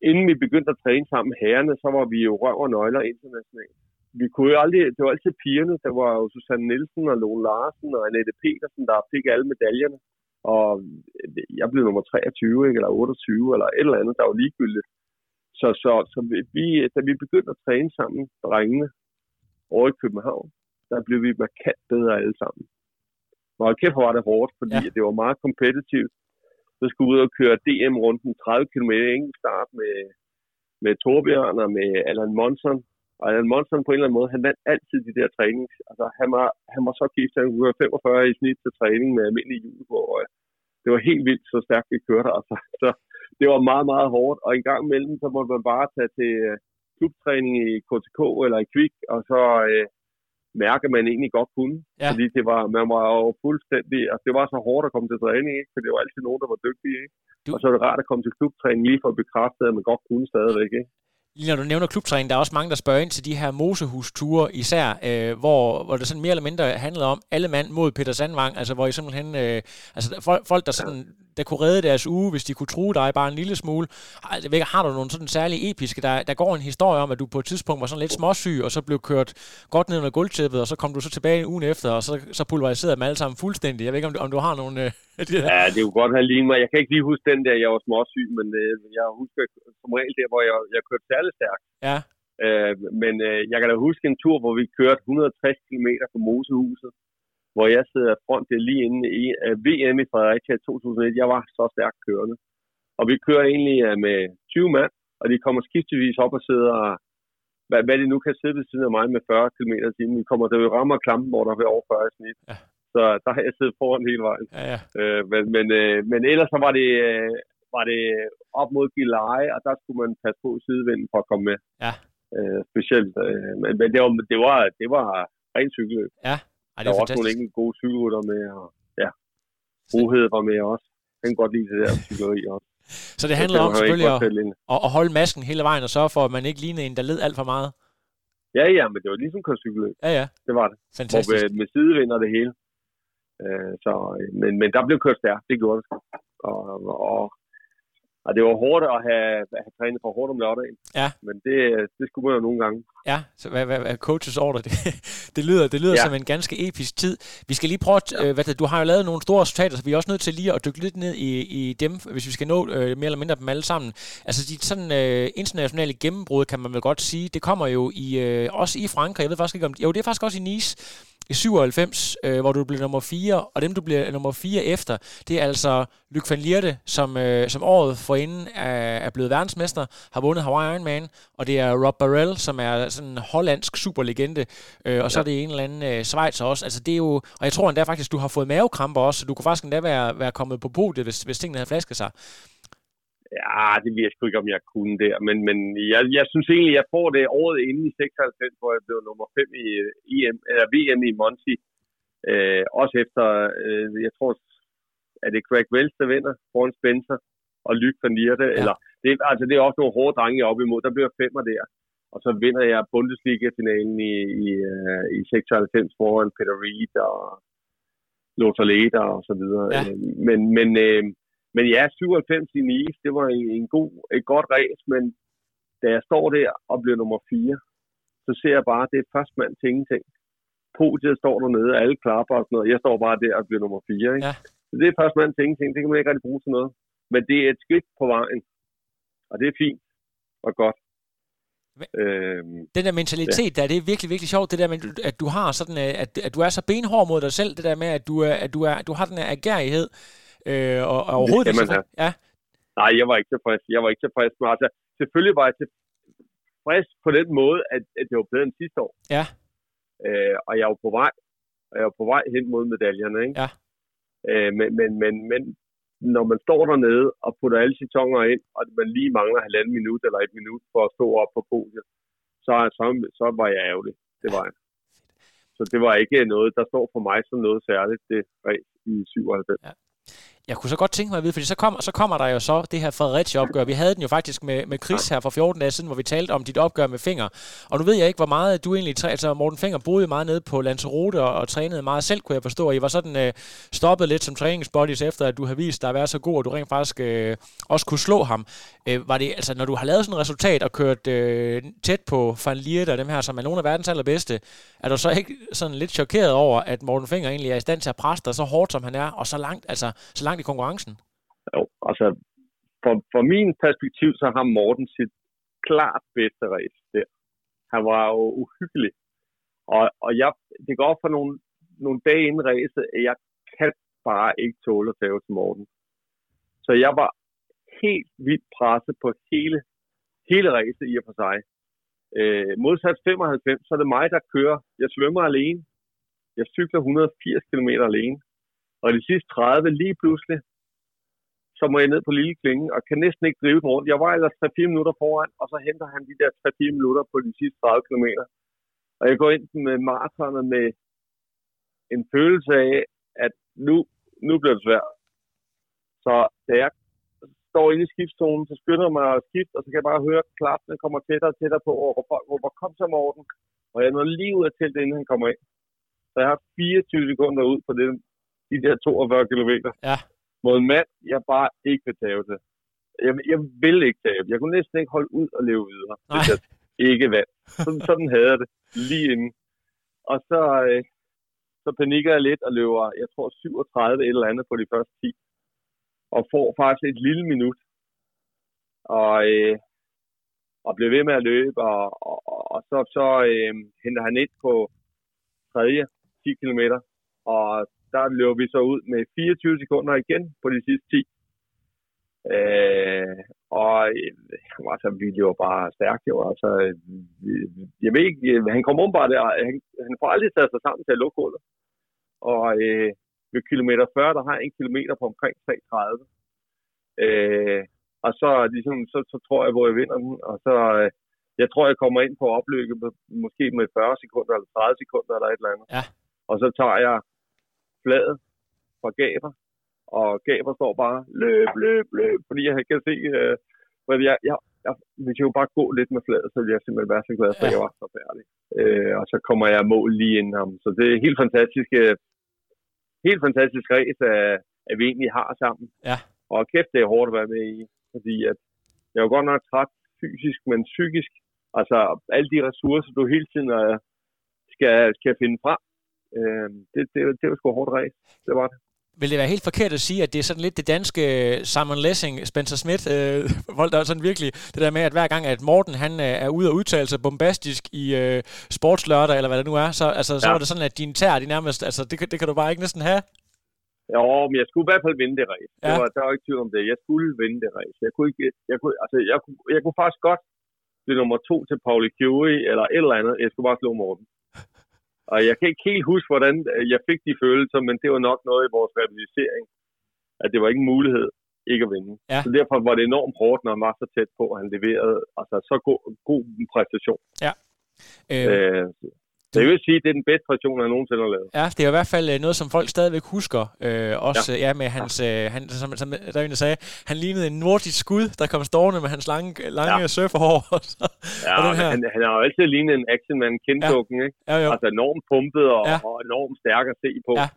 inden vi begyndte at træne sammen herrene, så var vi jo røv og nøgler internationalt vi kunne jo aldrig, det var altid pigerne, der var jo Susanne Nielsen og Lone Larsen og Annette Petersen, der fik alle medaljerne. Og jeg blev nummer 23, ikke, eller 28, eller et eller andet, der var ligegyldigt. Så, så, så vi, da vi begyndte at træne sammen, drengene, over i København, der blev vi markant bedre alle sammen. Og kæft var det hårdt, fordi ja. det var meget kompetitivt. Så skulle vi ud og køre DM-runden 30 km start med, med Torbjørn og med Allan Monson, og Alan Monson på en eller anden måde, han vandt altid de der trænings. Altså, han var, han var så gift, at han var 45 i snit til træning med almindelig hjul, hvor øh, det var helt vildt, så stærkt vi kørte. Altså. Så det var meget, meget hårdt. Og en gang imellem, så måtte man bare tage til øh, klubtræning i KTK eller i Kvik, og så øh, mærke, at man egentlig godt kunne. Ja. Fordi det var, man var jo fuldstændig, altså det var så hårdt at komme til træning, ikke? for det var altid nogen, der var dygtige. Ikke? Du... Og så er det rart at komme til klubtræning lige for at bekræfte, at man godt kunne stadigvæk. Ikke?
Lige når du nævner klubtræning, der er også mange, der spørger ind til de her Mosehus-ture især, øh, hvor, hvor det sådan mere eller mindre handlede om alle mand mod Peter Sandvang, altså hvor I simpelthen, øh, altså folk, folk der sådan der kunne redde deres uge, hvis de kunne true dig bare en lille smule. Har, har du nogle sådan særlige episke, der, der går en historie om, at du på et tidspunkt var sådan lidt småsyg, og så blev kørt godt ned under gulvtæppet, og så kom du så tilbage ugen efter, og så, så pulveriserede dem alle sammen fuldstændig. Jeg ved ikke, om du, om du har nogle... Øh,
de. Ja, det er jo godt at have lige mig. Jeg kan ikke lige huske den der, jeg var småsyg, men øh, jeg husker som regel der, hvor jeg, jeg kørte særlig stærkt.
Ja.
Øh, men øh, jeg kan da huske en tur, hvor vi kørte 160 km på Mosehuset, hvor jeg sidder front lige inde i øh, VM i Fredericia 2001. Jeg var så stærkt kørende. Og vi kører egentlig uh, med 20 mand, og de kommer skiftevis op og sidder, hvad, hvad de nu kan sidde ved siden af mig med 40 km tiden. Vi kommer til at ramme klampen, hvor der er over 40 snit. Ja. Så der har jeg siddet foran hele vejen.
Ja, ja.
Uh, men, men, uh, men ellers så var det, uh, var det op mod Gilleleje, og der skulle man passe på sidevinden for at komme med.
Ja.
Uh, specielt. Uh, men, men det var, det var, det var rent cykelløb.
Ja.
Ej, det der var også nogle enkelte gode cykelrytter med, og ja, Brohed var med også. Han kan godt lide det der cykleri også.
Så det handler om selvfølgelig at, at, at, holde masken hele vejen og sørge for, at man ikke lignede en, der led alt for meget.
Ja, ja, men det var ligesom køre cykelløb.
Ja, ja.
Det var det.
Fantastisk.
Hvor med, med sidevind og det hele. Øh, så, men, men der blev kørt stærkt, det gjorde det. Og, og og det var hårdt at have, at have trænet for hårdt om lørdagen.
Ja.
Men det, det skulle man jo nogle gange.
Ja, så hvad, hvad, hvad coaches ordre, det, det lyder, det lyder ja. som en ganske episk tid. Vi skal lige prøve, ja. øh, hvad det, du har jo lavet nogle store resultater, så vi er også nødt til lige at dykke lidt ned i, i dem, hvis vi skal nå øh, mere eller mindre dem alle sammen. Altså de sådan øh, internationale gennembrud, kan man vel godt sige, det kommer jo i, øh, også i Frankrig. Jeg ved faktisk ikke om, jo det er faktisk også i Nice i 97, øh, hvor du blev nummer 4, og dem, du bliver nummer 4 efter, det er altså Luc van Lierde, som, øh, som året forinden er, er blevet verdensmester, har vundet Hawaii Ironman, og det er Rob Barrel, som er sådan en hollandsk superlegende, øh, og så ja. er det en eller anden øh, Schweiz også. Altså det er jo, og jeg tror endda faktisk, du har fået mavekramper også, så du kunne faktisk endda være, være kommet på podiet, hvis, hvis tingene havde flasket sig.
Ja, det ved jeg sgu ikke, om jeg kunne der, men, men jeg, jeg synes egentlig, jeg får det året inden i 96, hvor jeg blev nummer 5 i EM, eller VM i Monty. Øh, også efter, øh, jeg tror, at det Craig Wells, der vinder foran Spencer og Luc van Lierde, ja. eller det, altså det er også nogle hårde drenge op imod, der bliver femmer der. Og så vinder jeg Bundesliga-finalen i, i, uh, i 96 foran Peter Reed og Lothar Leder og så videre. Ja. Øh, men, men, øh, men ja, 97 i Nice, det var en, en god, et godt race, men da jeg står der og bliver nummer 4, så ser jeg bare, at det er først mand til ingenting. Podiet står dernede, alle klapper og sådan noget. Jeg står bare der og bliver nummer 4. Ikke? Ja. Så det er først mand til ingenting. Det kan man ikke rigtig bruge til noget. Men det er et skridt på vejen. Og det er fint og godt.
Øhm, den der mentalitet ja. der, det er virkelig, virkelig sjovt, det der med, at du har sådan, øh, at, at du er så benhård mod dig selv, det der med, at du, er, at du, er, du har den her agerighed, øh, og, og overhovedet...
Det man Ja. Nej, jeg var ikke tilfreds. Jeg var ikke tilfreds med altså, Selvfølgelig var jeg tilfreds på den måde, at, at det var bedre end sidste år.
Ja.
Øh, og jeg var på vej, og jeg var på vej hen mod medaljerne, ikke?
Ja.
Øh, men, men, men, men når man står dernede og putter alle tonger ind, og man lige mangler halvanden minut eller et minut for at stå op på podiet, så, så, så var jeg ærgerlig. Det var jeg. Så det var ikke noget, der står for mig som noget særligt, det race i 97. Ja.
Jeg kunne så godt tænke mig at vide, fordi så kommer, så kommer der jo så det her Fredericia-opgør. Vi havde den jo faktisk med, med Chris her for 14 dage siden, hvor vi talte om dit opgør med Finger. Og nu ved jeg ikke, hvor meget du egentlig... Altså Morten Finger boede meget nede på Lanzarote og, og trænede meget selv, kunne jeg forstå. Og I var sådan øh, stoppet lidt som træningsbodies efter, at du har vist dig at være så god, og du rent faktisk øh, også kunne slå ham. Øh, var det, altså, når du har lavet sådan et resultat og kørt øh, tæt på Van Liert og dem her, som er nogle af verdens allerbedste, er du så ikke sådan lidt chokeret over, at Morten Finger egentlig er i stand til at presse dig så hårdt, som han er, og så langt, altså, så langt i konkurrencen?
Jo, altså, for, for min perspektiv, så har Morten sit klart bedste race der. Han var jo uhyggelig. Og, og jeg, det går op for nogle, nogle dage inden race, at jeg kan bare ikke tåle at tage til Morten. Så jeg var helt vildt presset på hele, hele race i og for sig. Øh, modsat 95, så er det mig, der kører. Jeg svømmer alene. Jeg cykler 180 km alene. Og de sidste 30 lige pludselig, så må jeg ned på lille klinge, og kan næsten ikke drive den rundt. Jeg var ellers 3-4 minutter foran, og så henter han de der 3-4 minutter på de sidste 30 km. Og jeg går ind med maratonet med en følelse af, at nu, nu bliver det svært. Så da jeg står inde i skiftzonen, så skynder jeg mig at skifte, og så kan jeg bare høre, at klappene kommer tættere og tættere på, og folk råber, kom så Morten. Og jeg når lige ud af teltet, inden han kommer ind. Så jeg har 24 sekunder ud på det, de der 42 km.
Ja.
Mod en mand, jeg bare ikke vil tage til. Jeg, jeg vil ikke tage. Jeg kunne næsten ikke holde ud og leve videre. Nej. Hvis jeg ikke vand. Sådan, sådan havde jeg det lige inden. Og så, øh, så panikker jeg lidt og løber, jeg tror 37 et eller andet på de første 10. Og får faktisk et lille minut. Og, øh, og bliver ved med at løbe, og, og, og så, så øh, henter han ind på tredje 10 km, og der løber vi så ud med 24 sekunder igen på de sidste 10. Øh, og altså, vi løber bare stærkt jo. Altså, jeg ved ikke, han kommer om bare der, han, han får aldrig taget sig sammen til at lukke hullet. Og øh, ved kilometer 40, der har jeg en kilometer på omkring 3,30. Øh, og så, ligesom, så, så tror jeg, hvor jeg vinder den. Og så, øh, jeg tror, jeg kommer ind på opløbet måske med 40 sekunder eller 30 sekunder eller et eller andet.
Ja.
Og så tager jeg fladet fra Gaber, og Gaber står bare, løb, løb, løb, fordi jeg kan se, øh, jeg, jeg, jeg, hvis jeg jo bare gå lidt med fladet, så ville jeg simpelthen være så glad for, at jeg var så færdig. Øh, og så kommer jeg mål lige inden ham. Så det er helt fantastisk, øh, helt fantastisk race, at, at vi egentlig har sammen.
Ja.
Og kæft, det er hårdt at være med i, fordi at jeg var godt nok træt fysisk, men psykisk. Altså alle de ressourcer, du hele tiden øh, skal, skal finde frem, øh, det, det, det var sgu hårdt race. Det var det.
Vil det være helt forkert at sige, at det er sådan lidt det danske Simon Lessing, Spencer Smith, øh, folk der er sådan virkelig det der med, at hver gang, at Morten han øh, er ude og udtale sig bombastisk i øh, sportslørdag, eller hvad det nu er, så, altså, så ja. er det sådan, at din tær, de nærmest, altså, det, det kan du bare ikke næsten have.
Jo, men jeg skulle i hvert fald vinde det race. Ja. Det var, der var ikke tvivl om det. Jeg skulle vinde det race. Jeg kunne, ikke, jeg kunne, altså, jeg kunne, jeg kunne faktisk godt blive nummer to til Pauli Curie, eller et eller andet. Jeg skulle bare slå Morten. Og jeg kan ikke helt huske, hvordan øh, jeg fik de følelser, men det var nok noget i vores rehabilitering, at det var ikke en mulighed. ikke at vinde.
Ja.
Så derfor var det enormt hårdt, når han var så tæt på, at han leverede altså, så god, god præstation.
Øh,
Øh, så jeg vil sige, at det er den bedste præstation, han nogensinde har lavet.
Ja, det er i hvert fald øh, noget, som folk stadigvæk husker. Øh, også ja. ja, med hans, øh, han, som, som der er en, der sagde, han lignede en nordisk skud, der kom stående med hans lange, lange ja. surferhår. Og, så,
Ja,
og den her.
han, han har jo altid lignet en actionman kendtukken, ja. ikke?
Ja, jo.
Altså enormt pumpet og,
Ja.
og enormt stærk at se på.
Ja.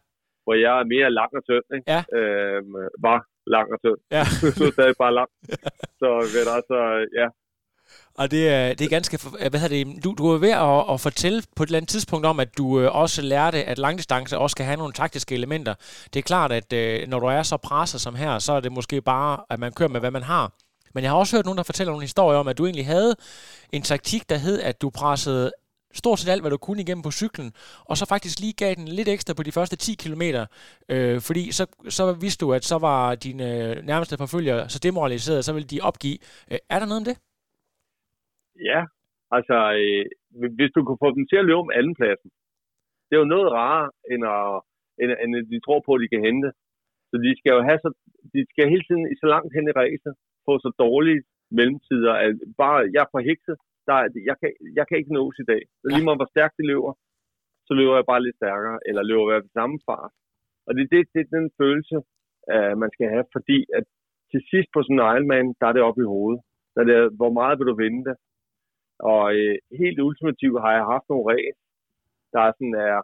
Hvor jeg er mere lang og tynd, ikke?
Ja.
Øhm, var lang og tynd.
Ja.
er stadig bare lang. Så ved altså, ja.
Og det er, det er ganske... Hvad hedder det? Du, du er ved at, at fortælle på et eller andet tidspunkt om, at du øh, også lærte, at langdistance også kan have nogle taktiske elementer. Det er klart, at øh, når du er så presset som her, så er det måske bare, at man kører med, hvad man har. Men jeg har også hørt nogen, der fortæller nogle historier om, at du egentlig havde en taktik, der hed, at du pressede stort set alt, hvad du kunne igennem på cyklen, og så faktisk lige gav den lidt ekstra på de første 10 km, øh, fordi så, så vidste du, at så var dine øh, nærmeste forfølgere så demoraliseret, så ville de opgive. Øh, er der noget om det?
Ja, altså, øh, hvis du kunne få dem til at løbe om andenpladsen, det er jo noget rarere, end at, end, end at de tror på, at de kan hente. Så de skal jo have så, de skal hele tiden så langt hen i racet, få så dårlige mellemtider, at bare, jeg er forhekset, der, er- jeg, kan, jeg kan ikke nås i dag. Så lige meget hvor stærkt de løber, så løber jeg bare lidt stærkere, eller løber jeg ved samme fart. Og det, det, det er den følelse, uh, man skal have, fordi at til sidst på sådan en Ironman, der er det oppe i hovedet. Der er det, hvor meget vil du vinde det? Og øh, helt ultimativt har jeg haft nogle ræs, der er sådan er,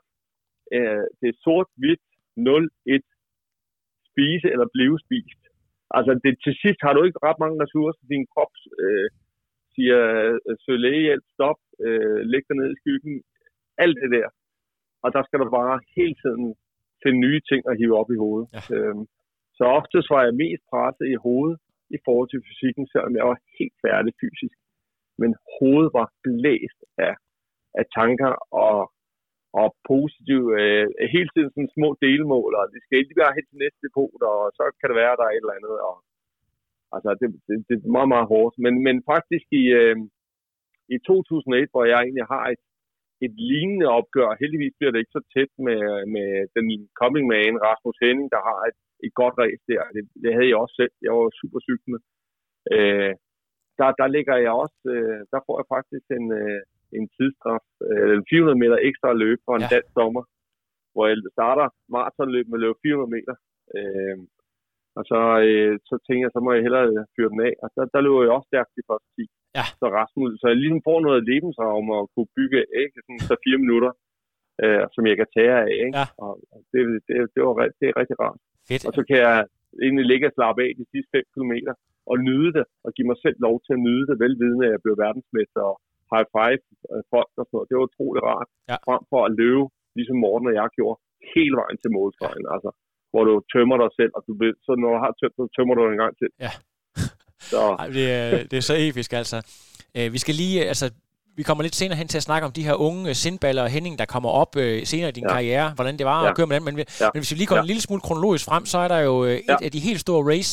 øh, det er sort-hvidt 0-1 spise eller blive spist. Altså det, til sidst har du ikke ret mange ressourcer. Din krop øh, siger, øh, søg lægehjælp, stop, øh, læg dig ned i skyggen. Alt det der. Og der skal du bare hele tiden finde nye ting at hive op i hovedet.
Ja.
Øhm, så oftest var jeg mest presset i hovedet i forhold til fysikken, selvom jeg var helt færdig fysisk men hovedet var blæst af, af tanker og, og positive, øh, hele tiden sådan små delmål, og det skal ikke være helt til næste depot, og så kan det være, der er et eller andet. Og, altså, det, det, det er meget, meget hårdt. Men, men faktisk i, øh, i 2001, hvor jeg egentlig har et, et lignende opgør, heldigvis bliver det ikke så tæt med, med den coming man, Rasmus Henning, der har et, et godt race der. Det, det havde jeg også selv. Jeg var super cyklende. Øh, der, der ligger jeg også, øh, der får jeg faktisk en, øh, en tidsstraf, øh, en 400 meter ekstra løb for en
Ja.
dansk dommer, hvor jeg starter maratonløb med at løbe 400 meter. Øh, og så, øh, så tænker jeg, så må jeg hellere øh, fyre den af. Og der, der løber jeg også stærkt de første 10.
Ja.
Så Rasmus, så jeg ligesom får noget lebensraum og kunne bygge ikke? Sådan, så fire minutter, øh, som jeg kan tage af. Ikke?
Ja.
Og det, det, det, var, det er rigtig rart.
Fedt.
Og så kan jeg egentlig ligge og slappe af de sidste 5 km og nyde det, og give mig selv lov til at nyde det, velvidende at jeg blev verdensmester og high five øh, folk og sådan noget. Det var utroligt rart.
Ja.
Frem for at løbe, ligesom Morten og jeg gjorde, hele vejen til målstregen. Altså, hvor du tømmer dig selv, og du vil, så når du har tømt, så tømmer du en gang til.
Ja.
Så
Ej, det, er, det er så episk, altså. Øh, vi skal lige, øh, altså, vi kommer lidt senere hen til at snakke om de her unge øh, Sindballer og Henning, der kommer op øh, senere i din ja. Karriere, hvordan det var ja. At køre med den. Men, ja. Men hvis vi lige går ja. En lille smule kronologisk frem, så er der jo et
Ja.
af de helt store race,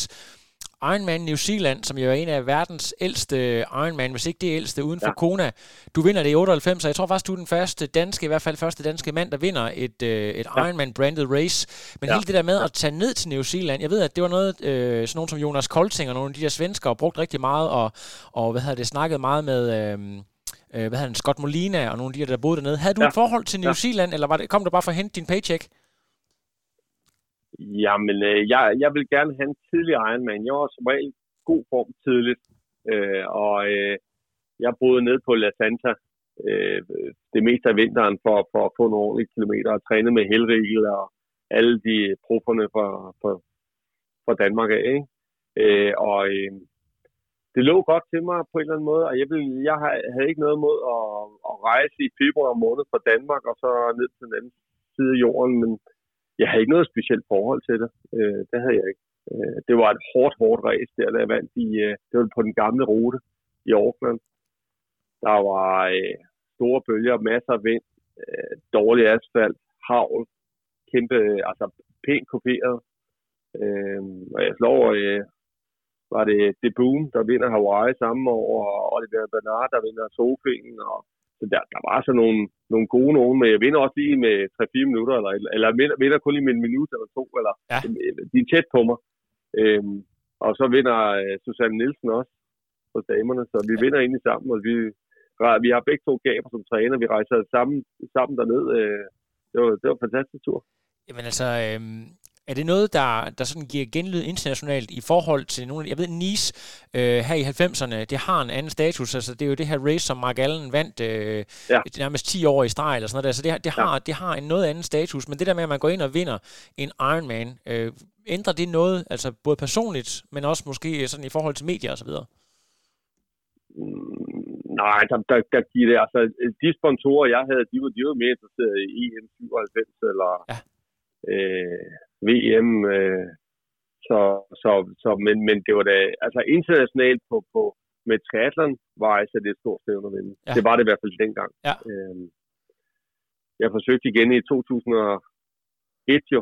Ironman New Zealand, som jo er en af verdens ældste Ironman, hvis ikke det ældste, uden for
Ja.
Kona. Du vinder det i 98, og jeg tror faktisk, du er den første danske, i hvert fald første danske mand, der vinder et, øh, et
Ja.
Ironman-branded race. Men
Ja.
hele det der med at tage ned til New Zealand, jeg ved, at det var noget, øh, sådan nogen som Jonas Kolting og nogle af de der svenskere brugt rigtig meget, og, og hvad hedder det, snakket meget med... Øh, øh, hvad hedder han, Scott Molina og nogle af de der, der boede dernede. Havde du. Ja. et forhold til New
Ja.
Zealand, eller var det, kom du bare for at hente din paycheck?
Jamen, øh, jeg, jeg vil gerne have en tidlig Ironman. Jeg var som regel god form tidligt, øh, og øh, jeg boede ned på La Santa øh, det meste af vinteren for, for at få nogle ordentlige kilometer og træne med Helrigel og alle de profferne fra, fra, fra Danmark af. Ikke? Øh, og øh, det lå godt til mig på en eller anden måde, og jeg, ville, jeg havde ikke noget mod at, at rejse i februar måned fra Danmark og så ned til den anden side af jorden, men jeg havde ikke noget specielt forhold til det. Øh, det havde jeg ikke. Øh, det var et hårdt, hårdt race der, da jeg vandt i, øh, det var på den gamle rute i Auckland. Der var øh, store bølger, masser af vind, øh, dårlig asfalt, havl, kæmpe, altså pænt kopieret. Øh, og jeg slår, øh, var det The Boom, der vinder Hawaii samme år, og Oliver Bernard, der vinder Sofingen, og så der, der var så nogle, nogle gode nogen, men jeg vinder også lige med 3-4 minutter, eller, eller vinder, vinder kun lige med en minut eller to, eller
Ja.
øh, de er tæt på mig. Øhm, Og så vinder øh, Susanne Nielsen også på damerne, så vi vinder egentlig sammen, og vi, vi har begge to gaber som træner. Vi rejser sammen, sammen derned. Øh, det, var, det var en fantastisk tur.
Jamen altså, øh, er det noget, der, der sådan giver genlyd internationalt i forhold til nogle... Jeg ved, Nice øh, her i 90'erne, det har en anden status. Altså, det er jo det her race, som Mark Allen vandt øh, ja. nærmest 10 år i streg eller sådan noget der. Så det, det, har, ja. det har en noget anden status. Men det der med, at man går ind og vinder en Ironman, øh, ændrer det noget, altså både personligt, men også måske sådan i forhold til medier osv.?
Mm, nej, der, der, der giver det, altså de sponsorer, jeg havde, de var, de var mere interesserede i EM97 eller ja. øh, VM. Øh, så, så, så, men, men det var da, altså internationalt på, på med triathlon var altså det et stort stævn at vinde. Ja. Det var det i hvert fald dengang. Ja. Øh, jeg forsøgte igen i 2001 jo,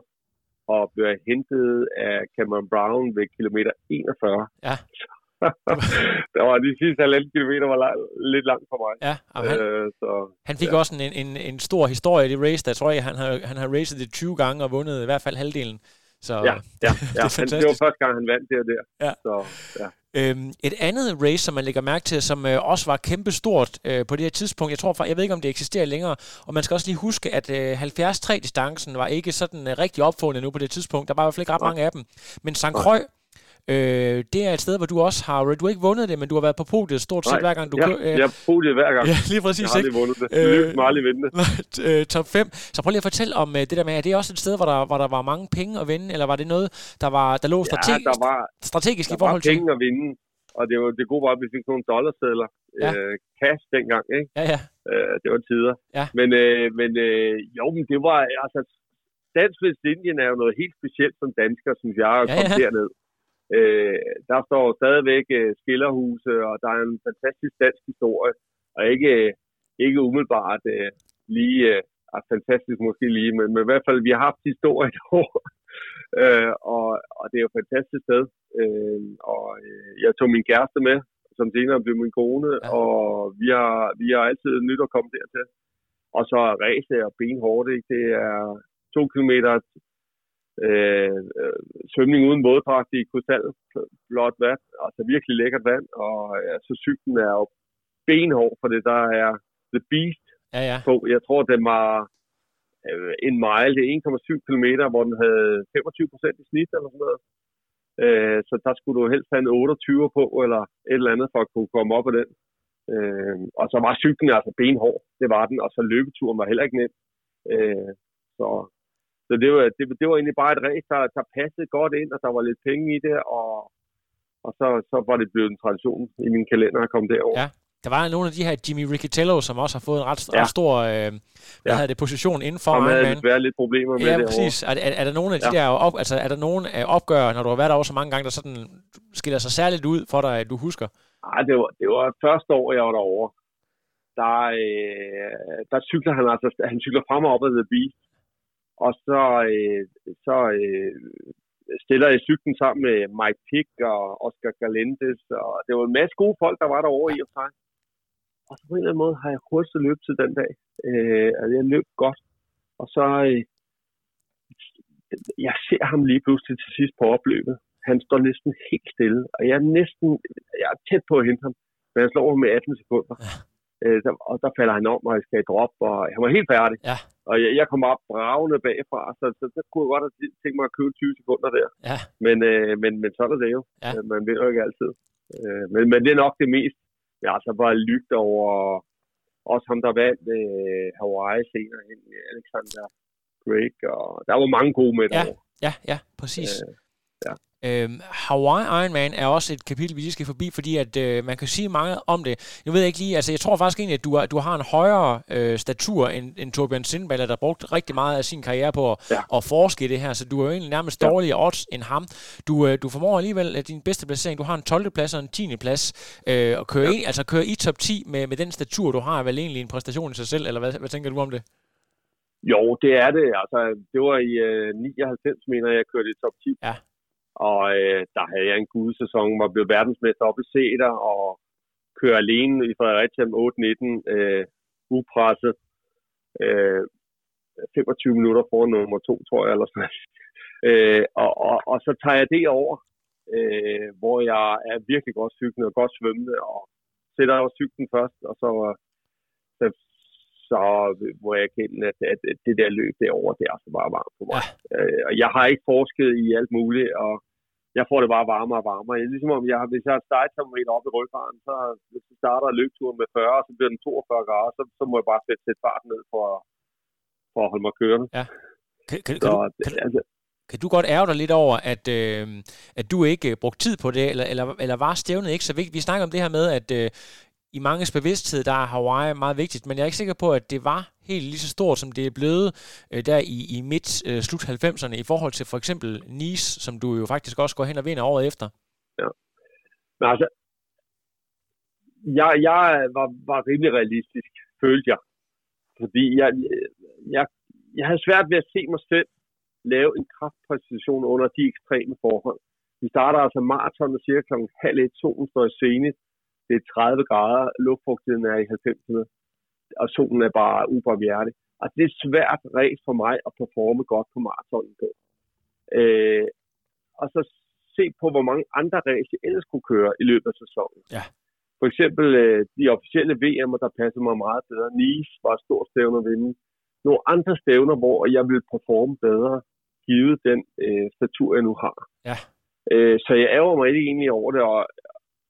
og blev hentet af Cameron Brown ved kilometer 41. Ja. det var de sidste halvanden kilometer var lang, lidt langt for mig.
Ja, han, øh, så, han fik ja. også en, en, en stor historie i det race, der tror jeg, han har, han har racet det 20 gange og vundet i hvert fald halvdelen. Så,
ja, ja, ja. det, er fantastisk. det var første gang, han vandt det og der. Ja. Så, ja.
Øhm, et andet race, som man lægger mærke til, som øh, også var kæmpestort øh, på det her tidspunkt, jeg tror, jeg ved ikke, om det eksisterer længere, og man skal også lige huske, at øh, 70-3-distancen var ikke sådan øh, rigtig opfundet nu på det tidspunkt. Der var i hvert fald ikke ret mange af dem. Men St. Croix, Øh, det er et sted, hvor du også har, du har ikke vundet det, men du har været på podiet stort set
Nej,
hver gang du
ja, kører. Øh, jeg har podiet hver gang.
Ja, lige præcis.
Jeg har aldrig vundet det. Øh, jeg aldrig vinde det.
top 5. Så prøv lige at fortælle om øh, det der med, er det også et sted, hvor der, hvor der var mange penge at vinde, eller var det noget, der, var, der lå strategisk, ja, der var, strategisk
der
i forhold
til? Der var penge at vinde, og det, var, det gode var, at vi fik nogle dollarsedler. Ja. Øh, cash dengang, ikke?
Ja, ja.
Øh, det var tider. Ja. Men, øh, men øh, jo, men det var, altså, Dansk Vestindien er jo noget helt specielt som dansker, synes jeg, at ja, komme ja. derned. Øh, der står stadigvæk øh, skillerhuse, og der er en fantastisk dansk historie, og ikke, ikke umiddelbart øh, lige, øh, fantastisk måske lige, men, men i hvert fald, vi har haft historie et år, øh, og, og det er jo et fantastisk sted. Øh, og øh, jeg tog min kæreste med, som senere blev min kone, ja. og vi har, vi har altid nyt at komme dertil. Og så ræse og benhårdt, ikke? det er to kilometer øh, øh, svømning uden våddragt i krystalblåt vand, altså virkelig lækkert vand, og ja, så cyklen er jo benhård, for det der er The Beast
ja, ja.
på. Jeg tror, den var øh, en mile, det er 1,7 km, hvor den havde 25 procent i snit eller sådan noget. Øh, så der skulle du helst have en 28 på, eller et eller andet, for at kunne komme op af den. Øh, og så var cyklen altså benhård, det var den, og så løbeturen var heller ikke nem. Øh, så så det var, det, det var egentlig bare et race, der, der passede godt ind, og der var lidt penge i det, og, og så, så var det blevet en tradition i min kalender at komme derover.
Ja. Der var nogle af de her Jimmy Riccitello, som også har fået en ret, ja. ret stor øh, hvad ja. det, position inden for
Ironman. Han havde lidt problemer med
ja, det præcis. Er, er, er, der nogle af de ja. der op, altså, er der nogle af opgør, når du har været der så mange gange, der sådan skiller sig særligt ud for dig, at du husker?
Nej, det var, det var første år, jeg var derovre. Der, øh, der cykler han altså, han cykler frem og op ad The Beast, og så, øh, så øh, stiller jeg cyklen sammen med Mike Pick og Oscar Galendes, og det var en masse gode folk, der var derovre i og sig. Og så på en eller anden måde har jeg hurtigt løbet til den dag. Øh, altså jeg løb godt. Og så, øh, jeg ser ham lige pludselig til sidst på opløbet. Han står næsten helt stille, og jeg er næsten, jeg er tæt på at hente ham, men han slår med 18 sekunder. Ja. Øh, og der falder han om, og jeg skal droppe, og han var helt færdig. Ja. Og jeg, jeg kom op bravende bagfra, så, så, så kunne jeg godt have tænkt mig at købe 20 sekunder der. Ja. Men, øh, men, men sådan er det jo. Ja. Øh, man ved jo ikke altid. Øh, men, men det er nok det mest. Jeg har altså bare lygt over også ham, der vandt øh, Hawaii senere hen, Alexander Craig, og der var mange gode med
ja. derovre. Ja, ja, præcis. Øh, ja. Øhm, Hawaii Ironman er også et kapitel, vi lige skal forbi, fordi at øh, man kan sige meget om det. Jeg ved ikke lige, altså jeg tror faktisk egentlig, at du, er, du har en højere øh, statur end, end Torbjørn Sindballer, der brugt rigtig meget af sin karriere på at, ja. at forske i det her, så du er jo egentlig nærmest ja. dårligere odds end ham. Du, øh, du formår alligevel at din bedste placering, du har en 12. plads og en 10. plads, øh, og køre, ja. i, altså køre i top 10 med, med den statur, du har, er vel egentlig en præstation i sig selv, eller hvad, hvad tænker du om det?
Jo, det er det. Altså, det var i øh, 99, mener jeg, jeg kørte i top 10. Ja. Og øh, der havde jeg en gudsæson, hvor jeg blev verdensmester op i Sæder og kører alene i Fredericia 8-19, øh, upresset. Øh, 25 minutter foran nummer to, tror jeg, eller sådan øh, og, og, og så tager jeg det over øh, hvor jeg er virkelig godt cyklende og godt svømmende, og sætter over cyklen først, og så, øh, så, så må jeg erkende, at, at, det der løb derovre, det er altså bare varmt på mig. Ja. Øh, og jeg har ikke forsket i alt muligt, og jeg får det bare varmere og varmere. Er ligesom om, jeg, hvis jeg har stejtermometer op i ryggen, så hvis jeg starter løbturen med 40, og så bliver den 42 grader, så, så må jeg bare sætte, sætte farten ned for, for at holde mig kørende.
Ja. Kan, kan, så, kan, du, kan, altså, kan du godt ærge dig lidt over, at, øh, at du ikke brugte tid på det, eller, eller, eller var stævnet ikke så vigtigt? Vi snakker om det her med, at øh, i manges bevidsthed, der er Hawaii meget vigtigt, men jeg er ikke sikker på, at det var helt lige så stort, som det er blevet øh, der i, i midt øh, slut 90'erne, i forhold til for eksempel Nice, som du jo faktisk også går hen og vinder året efter.
Ja. Men altså, jeg, jeg var, var rimelig realistisk, følte jeg. Fordi jeg, jeg, jeg havde svært ved at se mig selv lave en kraftpræcision under de ekstreme forhold. Vi starter altså maraton cirka kl. halv et, solen står i scene, det er 30 grader, luftfugtigheden er i 90'erne, og solen er bare ubarmhjertig. Og det er svært race for mig at performe godt på maratonen på. Øh, og så se på, hvor mange andre race jeg ellers kunne køre i løbet af sæsonen.
Ja.
For eksempel øh, de officielle VM'er, der passer mig meget bedre. Nice var et stort stævne at vinde. Nogle andre stævner, hvor jeg vil performe bedre, givet den øh, statur, jeg nu har.
Ja.
Øh, så jeg ærger mig ikke egentlig over det, og,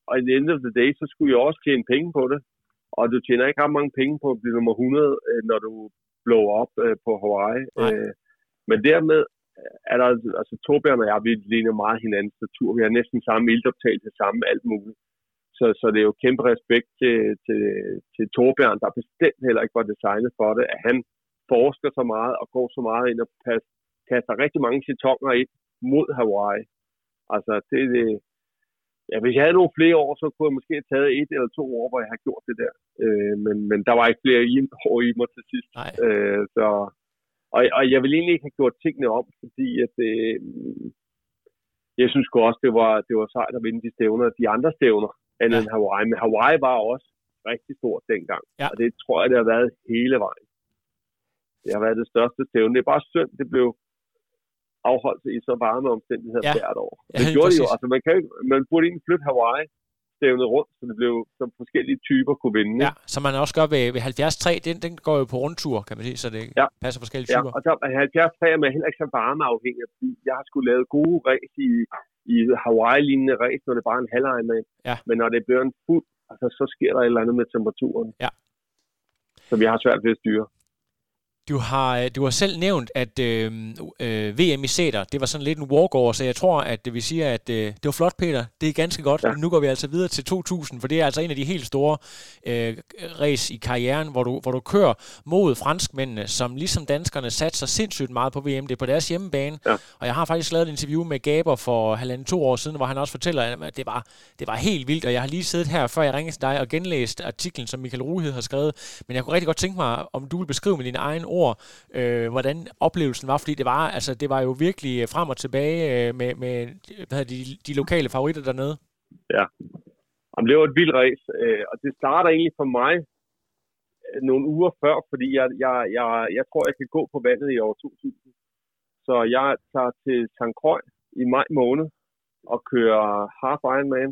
og i the end of the day, så skulle jeg også tjene penge på det. Og du tjener ikke ret mange penge på at blive nummer 100, øh, når du blower op øh, på Hawaii. Øh, men dermed er der, altså Torbjørn og jeg, vi ligner meget hinandens natur. Vi har næsten samme ildoptag til samme alt muligt. Så, så det er jo kæmpe respekt til, til, til Torbjørn, der bestemt heller ikke var designet for det, at han forsker så meget og går så meget ind og pas, kaster rigtig mange setonger ind mod Hawaii. Altså, det, det, ja, hvis jeg havde nogle flere år, så kunne jeg måske have taget et eller to år, hvor jeg har gjort det der. Øh, men, men der var ikke flere år i mig til sidst.
Nej.
Øh, så, og, og jeg vil egentlig ikke have gjort tingene om, fordi at, øh, jeg synes også, det var, det var sejt at vinde de stævner, de andre stævner, andet ja. end Hawaii. Men Hawaii var også rigtig stort dengang,
ja.
og det tror jeg, det har været hele vejen. Det har været det største stævne. Det er bare synd, det blev afholdt i så varme omstændigheder ja. hvert år. Det ja, gjorde de jo. Altså, man, kan, man burde egentlig flytte Hawaii stævnet rundt, så det blev som forskellige typer kunne vinde.
Ja, som man også gør ved, ved 73, den, den går jo på rundtur, kan man sige, så det ja. passer forskellige typer.
Ja, og der, 73 er man heller ikke så varmeafhængig, fordi jeg har skulle lavet gode race i, i Hawaii-lignende race, når det bare er en halvleg med.
Ja.
Men når det bliver en fuld, altså, så sker der et eller andet med temperaturen.
Ja.
Så vi har svært ved at styre.
Du har, øh, du har selv nævnt, at øh, øh, VM i sæter, det var sådan lidt en walkover, så jeg tror, at det vil sige, at øh, det var flot, Peter. Det er ganske godt. Ja. Nu går vi altså videre til 2000, for det er altså en af de helt store øh, race i karrieren, hvor du, hvor du kører mod franskmændene, som ligesom danskerne satte sig sindssygt meget på VM. Det er på deres hjemmebane.
Ja.
Og jeg har faktisk lavet et interview med Gaber for halvanden to år siden, hvor han også fortæller, at det var, det var helt vildt. Og jeg har lige siddet her, før jeg ringede til dig, og genlæst artiklen, som Michael Ruhed har skrevet. Men jeg kunne rigtig godt tænke mig, om du vil beskrive med dine egne ord, øh, hvordan oplevelsen var, fordi det var, altså, det var jo virkelig øh, frem og tilbage øh, med, med hvad de, de lokale favoritter dernede.
Ja, Jamen, det var et vildt race, øh, og det starter egentlig for mig øh, nogle uger før, fordi jeg, jeg, jeg, jeg tror, jeg kan gå på vandet i år 2000. Så jeg tager til St. Croix i maj måned og kører half Ironman.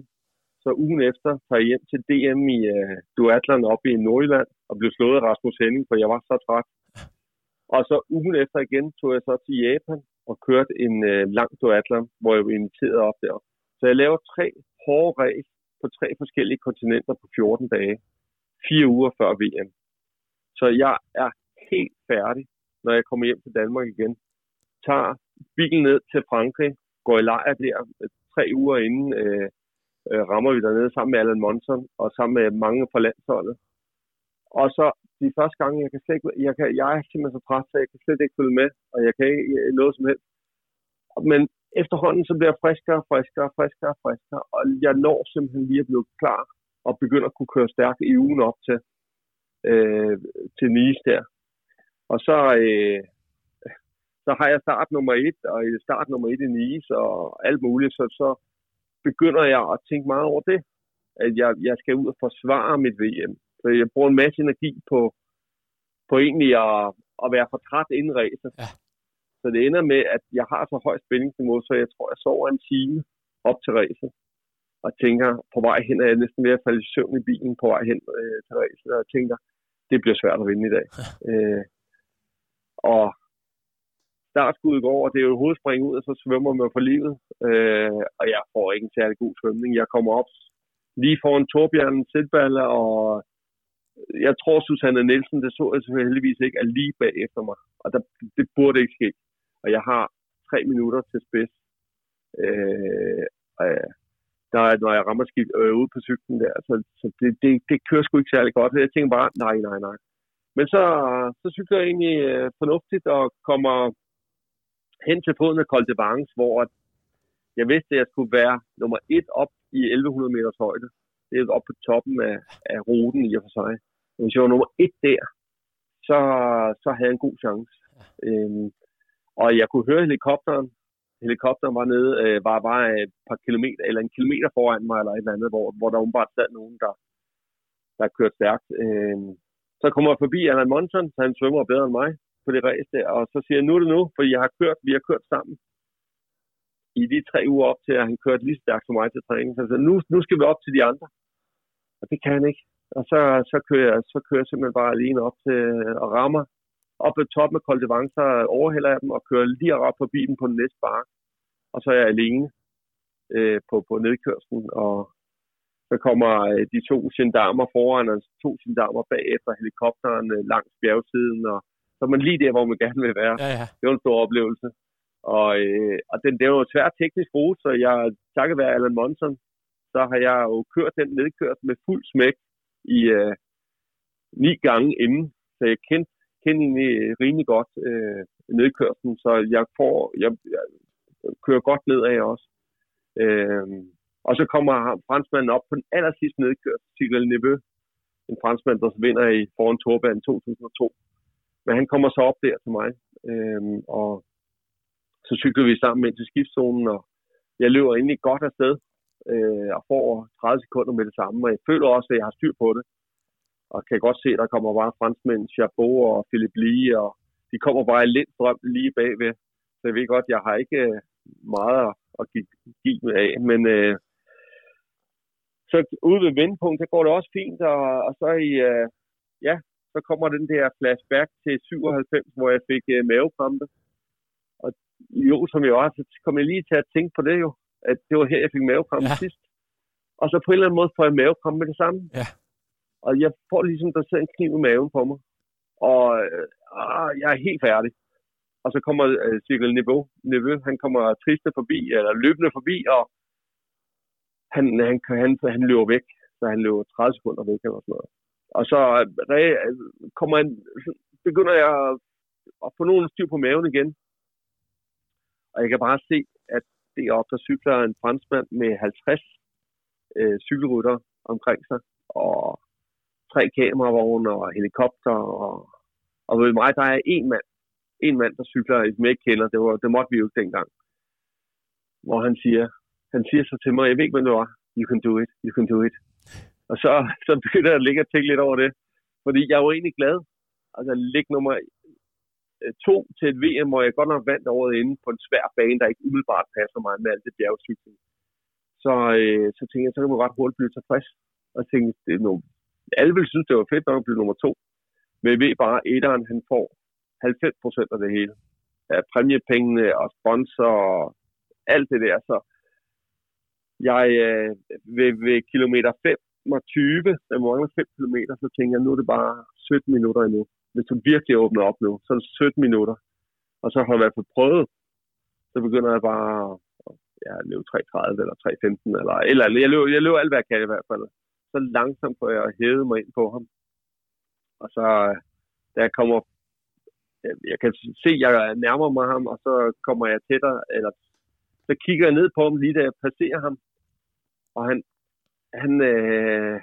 Så ugen efter tager jeg hjem til DM i øh, uh, duatlon oppe i Nordjylland og blev slået af Rasmus Henning, for jeg var så træt. Og så ugen efter igen tog jeg så til Japan og kørte en øh, lang duatlon, hvor jeg var inviteret op der. Så jeg laver tre hårde race på tre forskellige kontinenter på 14 dage. Fire uger før VM. Så jeg er helt færdig, når jeg kommer hjem til Danmark igen. Tager bilen ned til Frankrig, går i lejr der øh, tre uger inden øh, øh, rammer vi dernede sammen med Alan Monson og sammen med mange fra landsholdet. Og så de første gange, jeg kan slet ikke, jeg, kan, jeg er simpelthen så træt, så jeg kan slet ikke følge med, og jeg kan ikke noget som helst. Men efterhånden så bliver jeg friskere, friskere, friskere, friskere, og jeg når simpelthen lige at blive klar og begynder at kunne køre stærkt i ugen op til, øh, til Nice der. Og så, øh, så har jeg start nummer et, og start nummer et i Nice og alt muligt, så, så begynder jeg at tænke meget over det. At jeg, jeg skal ud og forsvare mit VM. Så jeg bruger en masse energi på, på egentlig at, at være for træt inden racet.
Ja.
Så det ender med, at jeg har så højt spændingsniveau, så jeg tror, jeg sover en time op til racet, og tænker, på vej hen er jeg næsten ved at falde i søvn i bilen på vej hen øh, til racet, og tænker, det bliver svært at vinde i dag. øh, og startskuddet går, og det er jo hovedspring ud, og så svømmer man for livet. Øh, og jeg får ikke en særlig god svømning. Jeg kommer op lige foran Torbjørn Sætballe, og jeg tror, Susanne Nielsen, det så jeg så heldigvis ikke, er lige bag efter mig. Og der, det burde ikke ske. Og jeg har tre minutter til spids. Øh, øh, der, når jeg rammer skidt øh, ude på cyklen der. Så, så det, det, det kører sgu ikke særlig godt. Jeg tænker bare, nej, nej, nej. Men så, så cykler jeg egentlig øh, fornuftigt og kommer hen til foden af Col de Vance, hvor jeg vidste, at jeg skulle være nummer et op i 1100 meters højde. Det er op på toppen af, af ruten i og for sig. Hvis jeg var nummer et der, så, så havde jeg en god chance. Øhm, og jeg kunne høre helikopteren. Helikopteren var nede, øh, var bare et par kilometer, eller en kilometer foran mig, eller et eller andet, hvor, hvor der umiddelbart sad nogen, der, der kørte stærkt. Øhm, så kommer jeg forbi Alan Monson, så han svømmer bedre end mig på det race der, og så siger jeg, nu er det nu, for jeg har kørt, vi har kørt sammen i de tre uger op til, at han kørte lige stærkt som mig til træning. Så jeg siger, nu, nu skal vi op til de andre. Og det kan han ikke. Og så, så, kører, jeg, så kører jeg simpelthen bare alene op til og rammer op ved toppen af Col de Vance, så overhælder jeg dem og kører lige op forbi dem på den næste bar. Og så er jeg alene øh, på, på nedkørslen, og så kommer øh, de to gendarmer foran, og to gendarmer bagefter helikopteren øh, langs bjergsiden, og så er man lige der, hvor man gerne vil være.
Ja, ja.
Det var en stor oplevelse. Og, øh, og den, det var jo svært teknisk rute, så jeg, takket være Alan Monson, så har jeg jo kørt den nedkørt med fuld smæk i øh, ni gange inden. Så jeg kendte, kendte egentlig rimelig godt øh, nedkørslen, så jeg, får, jeg, jeg kører godt nedad også. Øh, og så kommer franskmanden op på den aller sidste nedkørsel, Cyril Neveu, en franskmand, der vinder i foran Torbanen 2002. Men han kommer så op der til mig, øh, og så cykler vi sammen ind til skiftzonen, og jeg løber egentlig godt afsted øh, og får 30 sekunder med det samme, og jeg føler også, at jeg har styr på det. Og kan godt se, at der kommer bare franskmænd, Chabot og Philip Lee, og de kommer bare i lidt drøm lige bagved. Så jeg ved godt, jeg har ikke øh, meget at give, give med af, men øh, så ude ved vendepunkt, der går det også fint, og, og så i, øh, ja, så kommer den der flashback til 97, hvor jeg fik øh, mavekrampe. Og jo, som jeg også, så kom jeg lige til at tænke på det jo, at det var her, jeg fik mavekrampe
Ja.
sidst. Og så på en eller anden måde får jeg mavekrampe med det samme.
Ja.
Og jeg får ligesom, der sidder en kniv i maven på mig. Og øh, ah, jeg er helt færdig. Og så kommer øh, Cirkel Niveau, Niveau, han kommer triste forbi, eller løbende forbi, og han, han, han, han løber væk. Så han løber 30 sekunder væk eller sådan noget. Og så øh, kommer han, begynder jeg at- få nogen styr på maven igen. Og jeg kan bare se, at op, der cykler en franskmand med 50 øh, cykelrytter omkring sig, og tre kameravogne og helikopter, og, og ved mig, der er en mand, en mand, der cykler, som jeg ikke kender, det, var, det måtte vi jo ikke dengang, hvor han siger, han siger så til mig, jeg ved ikke, hvad det var, you can do it, you can do it. Og så, så begynder jeg at ligge og tænke lidt over det, fordi jeg var egentlig glad, altså ligge nummer Øh, to til et VM, hvor jeg godt nok vandt året inden på en svær bane, der ikke umiddelbart passer mig med alt det bjergcykling. Så, øh, så tænkte jeg, så kan man ret hurtigt blive tilfreds. Og tænkte, det er nogle, alle vil synes, det var fedt nok at blive nummer to. Men jeg ved bare, at etteren, han får 90 procent af det hele. Af præmiepengene og sponsor og alt det der. Så jeg øh, ved, ved kilometer 25, der mangler 5 kilometer, så tænker jeg, nu er det bare 17 minutter endnu. Hvis du virkelig åbner op nu, så er det 17 minutter. Og så har jeg i hvert fald prøvet, så begynder jeg bare at ja, løbe 3.30 eller 3.15 eller eller. Jeg løber, jeg løber alt, hvad jeg kan i hvert fald. Så langsomt får jeg hævet mig ind på ham. Og så, øh, da jeg kommer, jeg, jeg kan se, at jeg nærmer mig ham, og så kommer jeg tættere, eller så kigger jeg ned på ham lige da jeg passerer ham. Og han, han, øh,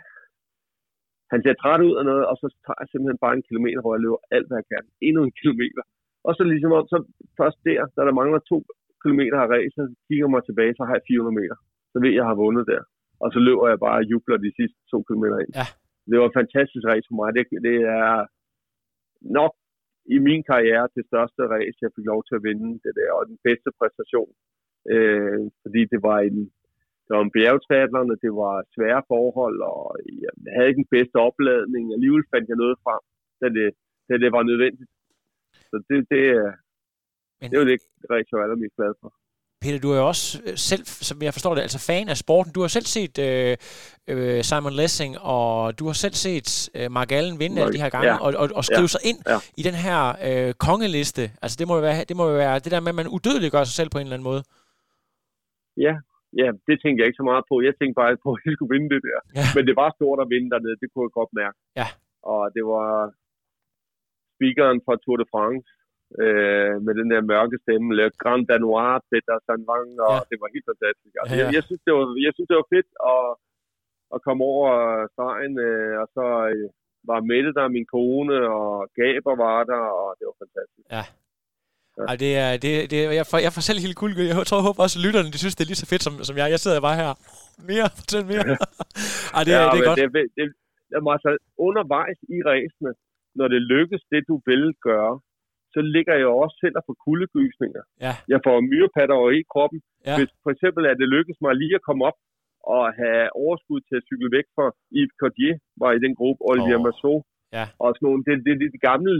han ser træt ud af noget, og så tager jeg simpelthen bare en kilometer, hvor jeg løber alt, hvad jeg kan. Endnu en kilometer. Og så ligesom om, så først der, da der mangler to kilometer af racet, så kigger mig tilbage, så har jeg 400 meter. Så ved jeg, jeg har vundet der. Og så løber jeg bare og jubler de sidste to kilometer ind.
Ja.
Det var et fantastisk race for mig. Det, det er nok i min karriere det største race, jeg fik lov til at vinde det der, og den bedste præstation. Øh, fordi det var en, det var en bjergtriathlon, og det var svære forhold, og jeg havde ikke den bedste opladning. Alligevel fandt jeg noget frem, da det, da det var nødvendigt. Så det, det, Men... det var det, rigtig var allermest glad for.
Peter, du er jo også øh, selv, som jeg forstår det, altså fan af sporten. Du har selv set øh, øh, Simon Lessing, og du har selv set øh, Mark Allen vinde alle de her gange, ja. og, og, og skrive ja. sig ind ja. i den her øh, kongeliste. Altså det må jo være det, må jo være det der med, at man udødeligt gør sig selv på en eller anden måde.
Ja, ja, det tænkte jeg ikke så meget på. Jeg tænkte bare på, at jeg skulle vinde det der. Ja. Men det var stort at vinde dernede, det kunne jeg godt mærke.
Ja.
Og det var speakeren fra Tour de France, øh, med den der mørke stemme, Le Grand Danois, Peter Sanvang, og ja. det var helt fantastisk. Altså, ja, ja. Jeg, jeg, synes, det var, jeg synes, det var fedt at, at komme over stregen, øh, og så øh, var Mette der, min kone, og Gaber var der, og det var fantastisk.
Ja. Ja. Ej, det er, det, det, jeg, får, jeg får selv helt kul. Jeg tror, jeg håber også, at lytterne de synes, det er lige så fedt, som, som jeg. Jeg sidder bare her. Mere, fortæl mere. Ej, det, ja, det er godt. Det, det,
det, altså, undervejs i ræsene, når det lykkes, det du vil gøre, så ligger jeg også selv og får kuldegysninger.
Ja.
Jeg får myrepatter over i kroppen. Ja. Hvis for eksempel er det lykkes mig lige at komme op og have overskud til at cykle væk fra Yves Cordier, var i den gruppe, Olivier oh. Massot,
ja.
og sådan nogle, det, det, det, det gamle,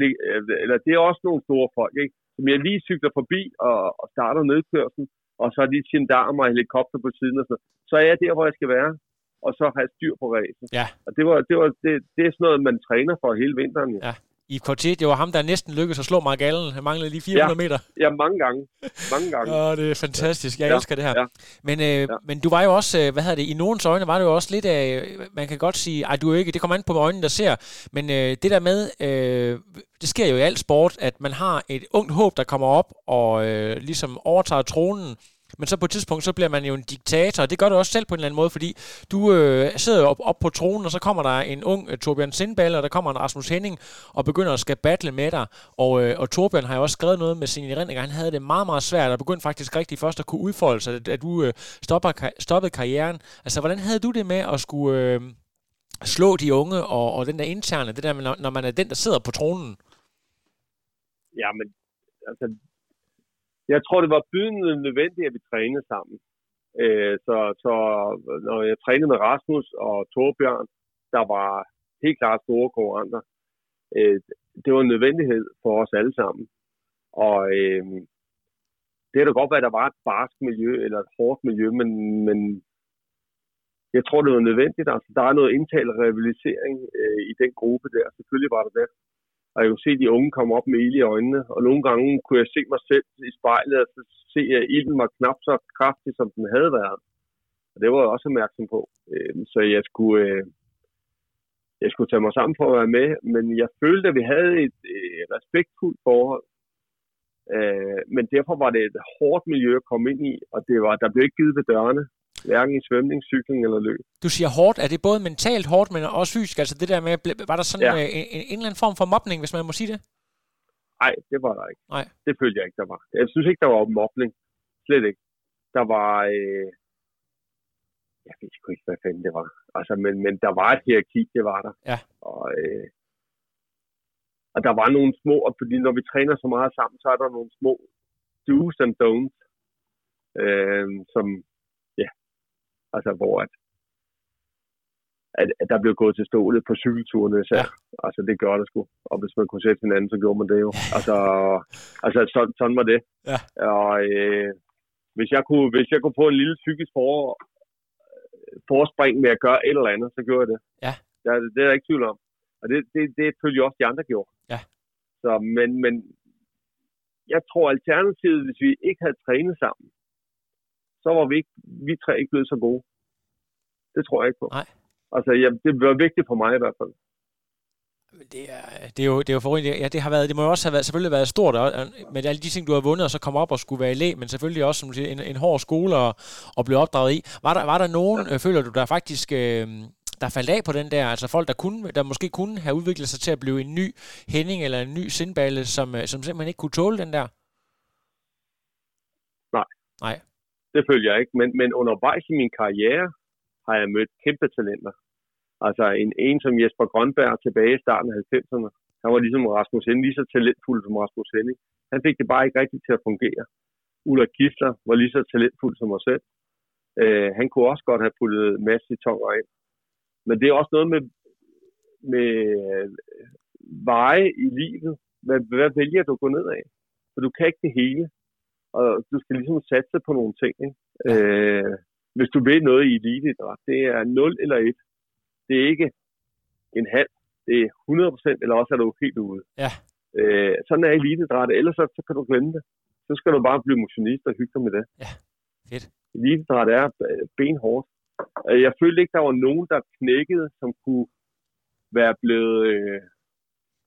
eller det er også nogle store folk, ikke? Som jeg lige cykler forbi og, og starter nedkørslen, og så er de gendarmer og helikopter på siden, og så, så er jeg der, hvor jeg skal være, og så har jeg styr på ræsen.
Ja.
Og det, var, det, var, det, det er sådan noget, man træner for hele vinteren.
Ja. ja i kvartet. Det var ham, der næsten lykkedes at slå Mark Allen. Han manglede lige 400
ja,
meter.
Ja, mange gange. Mange gange.
Åh, det er fantastisk. Jeg ja, elsker det her.
Ja.
Men, øh, ja. men du var jo også, øh, hvad hedder det, i nogens øjne var det jo også lidt af, man kan godt sige, ej, du er ikke, det kommer an på øjnene, der ser, men øh, det der med, øh, det sker jo i alt sport, at man har et ungt håb, der kommer op og øh, ligesom overtager tronen, men så på et tidspunkt, så bliver man jo en diktator, og det gør du også selv på en eller anden måde, fordi du øh, sidder jo op, op på tronen, og så kommer der en ung øh, Torbjørn Sindball, og der kommer en Rasmus Henning, og begynder at skal battle med dig. Og, øh, og Torbjørn har jo også skrevet noget med sine erindringer. Han havde det meget, meget svært, og begyndte faktisk rigtig først at kunne udfolde sig, at, at du øh, stopper, stoppede karrieren. Altså, hvordan havde du det med at skulle øh, slå de unge, og, og den der interne, det der når, når man er den, der sidder på tronen?
Ja, men altså, jeg tror, det var bydende nødvendigt, at vi trænede sammen. Øh, så, så når jeg trænede med Rasmus og Torbjørn, der var helt klart store konkurrenter, øh, det var en nødvendighed for os alle sammen. Og øh, det er da godt være, at der var et barsk miljø eller et hårdt miljø, men, men jeg tror, det var nødvendigt. Altså, der er noget indtalt rivalisering øh, i den gruppe der. Selvfølgelig var der det. Og jeg kunne se de unge komme op med ild i øjnene, og nogle gange kunne jeg se mig selv i spejlet, og så se, at ilden var knap så kraftig, som den havde været. Og det var jeg også opmærksom på. Øhm, så jeg skulle, øh, jeg skulle tage mig sammen for at være med, men jeg følte, at vi havde et respektfuldt forhold. Øh, men derfor var det et hårdt miljø at komme ind i, og det var, der blev ikke givet ved dørene hverken i svømning, cykling eller løb.
Du siger hårdt. Er det både mentalt hårdt, men også fysisk? Altså det der med, var der sådan ja. Øh, en, en, en eller anden form for mobning, hvis man må sige det?
Nej, det var der ikke.
Nej.
Det følte jeg ikke, der var. Jeg synes ikke, der var mobning. Slet ikke. Der var... Øh... Jeg ved sgu ikke, hvad fanden det var. Altså, men, men der var et hierarki, det var der.
Ja.
Og, øh... og der var nogle små, fordi når vi træner så meget sammen, så er der nogle små do's and don'ts, øh, som, Altså, hvor at, at, at der blev gået til stålet på cykelturene især. Ja. Altså, det gør det sgu. Og hvis man kunne sætte hinanden, så gjorde man det jo. Altså, altså sådan, sådan var det.
Ja.
Og øh, hvis, jeg kunne, hvis jeg kunne få en lille psykisk for, forspring med at gøre et eller andet, så gjorde jeg det.
Ja.
Det, det er der ikke tvivl om. Og det, det, det følger også de andre gjorde.
Ja.
Så, men, men jeg tror alternativet, hvis vi ikke havde trænet sammen, så var vi, ikke, vi tre ikke blevet så gode. Det tror jeg ikke på.
Nej.
Altså, ja, det var vigtigt for mig i hvert fald.
Det er, det er jo, det er jo forrygende. Ja, det, har været, det må jo også have været, selvfølgelig været stort, og, med alle de ting, du har vundet, og så komme op og skulle være i læ, men selvfølgelig også som siger, en, en hård skole at, at blive opdraget i. Var der, var der nogen, ja. øh, føler du, der faktisk øh, der faldt af på den der, altså folk, der, kunne, der måske kunne have udviklet sig til at blive en ny Henning eller en ny Sindballe, som, øh, som simpelthen ikke kunne tåle den der?
Nej.
Nej
det følger jeg ikke. Men, men undervejs i min karriere har jeg mødt kæmpe talenter. Altså en, en som Jesper Grønberg tilbage i starten af 90'erne. Han var ligesom Rasmus Henning, lige så talentfuld som Rasmus Henning. Han fik det bare ikke rigtigt til at fungere. Ulla Gifter var lige så talentfuld som mig selv. Øh, han kunne også godt have puttet masse tonger ind. Men det er også noget med, med øh, veje i livet. Hvad, hvad vælger du at gå ned af? For du kan ikke det hele. Og du skal ligesom satse på nogle ting. Ikke? Øh, hvis du vil noget i eliteidræt, det er 0 eller 1. Det er ikke en halv. Det er 100 procent, eller også er du helt ude.
Ja.
Øh, sådan er eliteidræt. Ellers så, så kan du glemme det. Så skal du bare blive motionist og hygge dig med det.
Ja, fedt.
Eliteidræt er benhårdt. Øh, jeg følte ikke, der var nogen, der knækkede, som kunne være blevet øh,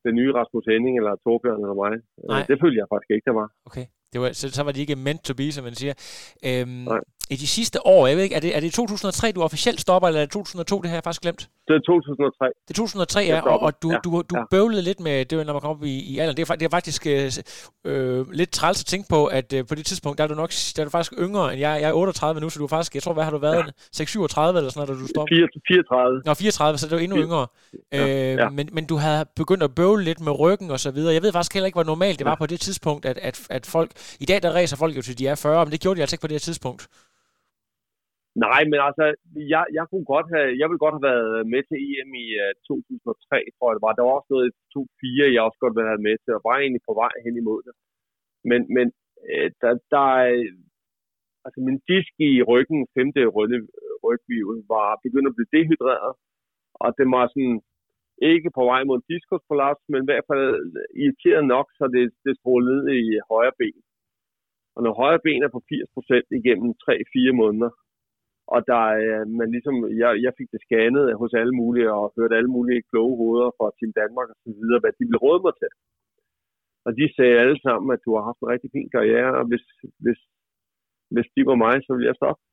den nye Rasmus Henning eller Torbjørn eller mig. Øh, Nej. Det følte jeg faktisk ikke, der var.
Okay. Det var, så, så var de ikke meant to be, som man siger. Øhm, Nej i de sidste år, jeg ved ikke, er det, er det 2003, du officielt stopper, eller er det 2002, det har jeg faktisk glemt?
Det er 2003.
Det er 2003, ja, og, og du, ja, du, du ja. bøvlede lidt med, det når man kom op i, i alderen, det er, det er faktisk øh, øh, lidt træls at tænke på, at øh, på det tidspunkt, der er du nok der er du faktisk yngre end jeg, jeg er 38 nu, så du er faktisk, jeg tror, hvad har du været, ja. 6-37 eller sådan noget, da du stoppede?
34.
Nå, 34, så det var endnu yngre. Ja, øh, ja. Men, men du havde begyndt at bøvle lidt med ryggen og så videre. Jeg ved faktisk heller ikke, hvor normalt det var på det tidspunkt, at, at, at folk, i dag der ræser folk jo til de er 40, men det gjorde de altså ikke på det tidspunkt.
Nej, men altså, jeg, jeg kunne godt have, jeg ville godt have været med til EM i øh, uh, 2003, tror jeg det var. Der var også noget i 2004, jeg også godt ville have med til, og var egentlig på vej hen imod det. Men, men øh, der, der altså min disk i ryggen, femte rygvivel, var begyndt at blive dehydreret, og det var sådan, ikke på vej mod en diskusprolaps, men i hvert fald irriteret nok, så det, det strålede ned i højre ben. Og når højre ben er på 80% igennem 3-4 måneder, og der er, man ligesom, jeg, jeg fik det scannet hos alle mulige, og hørte alle mulige kloge hoveder fra Team Danmark og så videre, hvad de ville råde mig til. Og de sagde alle sammen, at du har haft en rigtig fin karriere, og hvis, hvis, hvis de var mig, så ville jeg stoppe.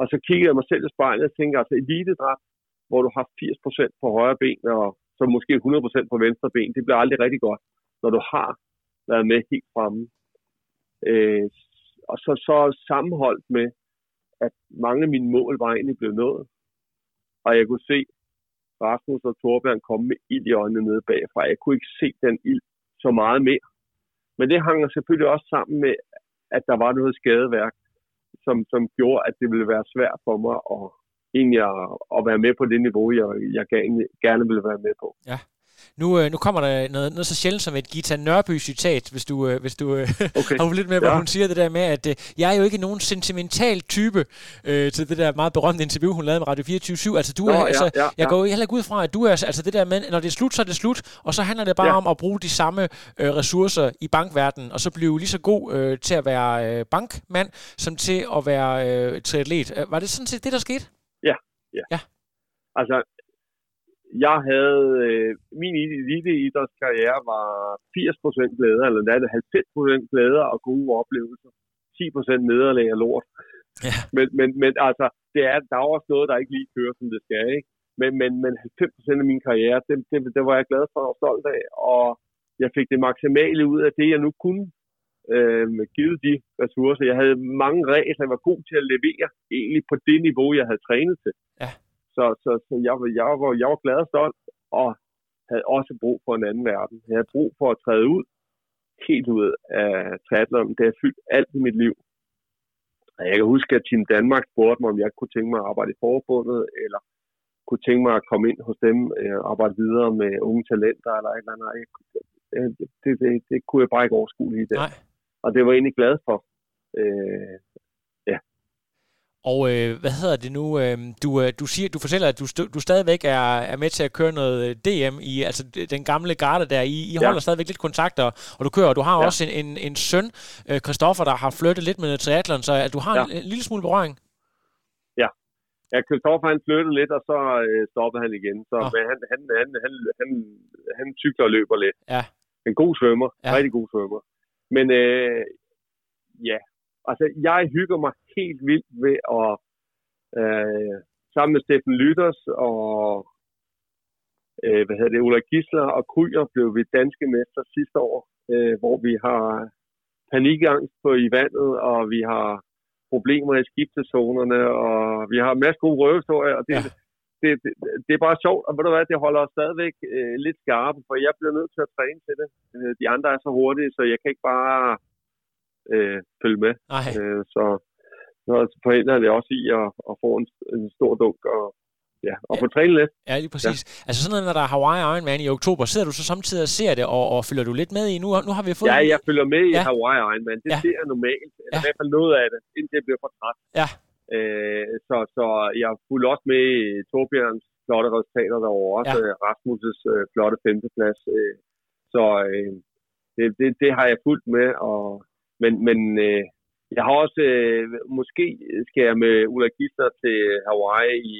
Og så kiggede jeg mig selv i spejlet og tænkte, altså elitedræt, hvor du har 80% på højre ben, og så måske 100% på venstre ben, det bliver aldrig rigtig godt, når du har været med helt fremme. Øh, og så, så sammenholdt med, at mange af mine mål var egentlig blevet nået. Og jeg kunne se Rasmus og Torbjørn komme med ild i øjnene nede bagfra. Jeg kunne ikke se den ild så meget mere. Men det hang selvfølgelig også sammen med, at der var noget skadeværk, som, som gjorde, at det ville være svært for mig at, egentlig at, at være med på det niveau, jeg, jeg gerne, gerne ville være med på.
Ja. Nu, øh, nu kommer der noget, noget så sjældent som et Gita Nørby-citat, hvis du, øh, hvis du øh, okay. har lidt med, hvor ja. hun siger det der med, at øh, jeg er jo ikke nogen sentimental type øh, til det der meget berømte interview, hun lavede med Radio 24 Altså, du Nå, er, ja, altså, ja, ja. jeg går heller ikke ud fra, at du er altså det der med, når det er slut, så er det slut, og så handler det bare ja. om at bruge de samme øh, ressourcer i bankverdenen, og så blive lige så god øh, til at være øh, bankmand, som til at være øh, triatlet. Var det sådan set det, der skete?
Ja, ja. ja. Altså, jeg havde, øh, min elite idrætskarriere var 80% glæder, eller det 90% glæder og gode oplevelser. 10% nederlag og lort. Ja. Men, men, men altså, det er, der er også noget, der ikke lige kører, som det skal, ikke? Men, men, men 90% af min karriere, det, det, det var jeg glad for og stolt af, og jeg fik det maksimale ud af det, jeg nu kunne, øh, givet de ressourcer. Jeg havde mange regler, jeg var god til at levere, egentlig på det niveau, jeg havde trænet til. Ja. Så, så, så jeg, jeg, var, jeg var glad og stolt, og havde også brug for en anden verden. Jeg havde brug for at træde ud, helt ud af triathlon. Det har fyldt alt i mit liv. Jeg kan huske, at Team Danmark spurgte mig, om jeg kunne tænke mig at arbejde i forbundet, eller kunne tænke mig at komme ind hos dem og øh, arbejde videre med unge talenter, eller et eller andet. Det, det, det, det kunne jeg bare ikke overskue lige der. Nej. Og det var jeg egentlig glad for. Øh,
og øh, hvad hedder det nu? Øh, du, øh, du, siger, du fortæller, at du, du stadigvæk er, er med til at køre noget øh, DM i altså den gamle garde der. I, I holder ja. stadigvæk lidt kontakter, og du kører. Du har ja. også en, en, en søn, øh, Christoffer, der har flyttet lidt med triathlon, så at du har ja. en, en lille smule berøring.
Ja. Ja, Christoffer han flyttede lidt, og så øh, stoppede han igen. Så oh. men han, han, han, han, han, han cykler og løber lidt. Ja. En god svømmer. Ja. Rigtig god svømmer. Men øh, ja, Altså, jeg hygger mig helt vildt ved at øh, sammen med Steffen Lytters og øh, hvad hedder det, Ulla Gisler og Kryer blev vi danske mester sidste år, øh, hvor vi har panikangst på i vandet, og vi har problemer i skibtezonerne, og vi har en masse gode røvehistorier, og det, ja. det, det, det, er bare sjovt, og ved du hvad, det holder os stadigvæk øh, lidt skarpe, for jeg bliver nødt til at træne til det. Øh, de andre er så hurtige, så jeg kan ikke bare øh, følge med. Øh, så, så forhindrer det også i at, at få en, en stor dunk og, ja, og ja. få trænet lidt.
Ja, lige præcis. Ja. Altså sådan noget, når der er Hawaii Ironman i oktober, sidder du så samtidig og ser det, og, og følger du lidt med i? Nu, nu har vi fået...
Ja, jeg følger med i ja. Hawaii Ironman. Det ja. ser jeg normalt, eller ja. i hvert fald noget af det, indtil jeg bliver for træt.
Ja.
Øh, så, så jeg fulgte også med i Torbjørns flotte resultater derovre, også ja. Rasmus' øh, flotte femteplads. Øh, så øh, det, det, det har jeg fulgt med, og, men, men øh, jeg har også, øh, måske skal jeg med Ulla Gister til Hawaii i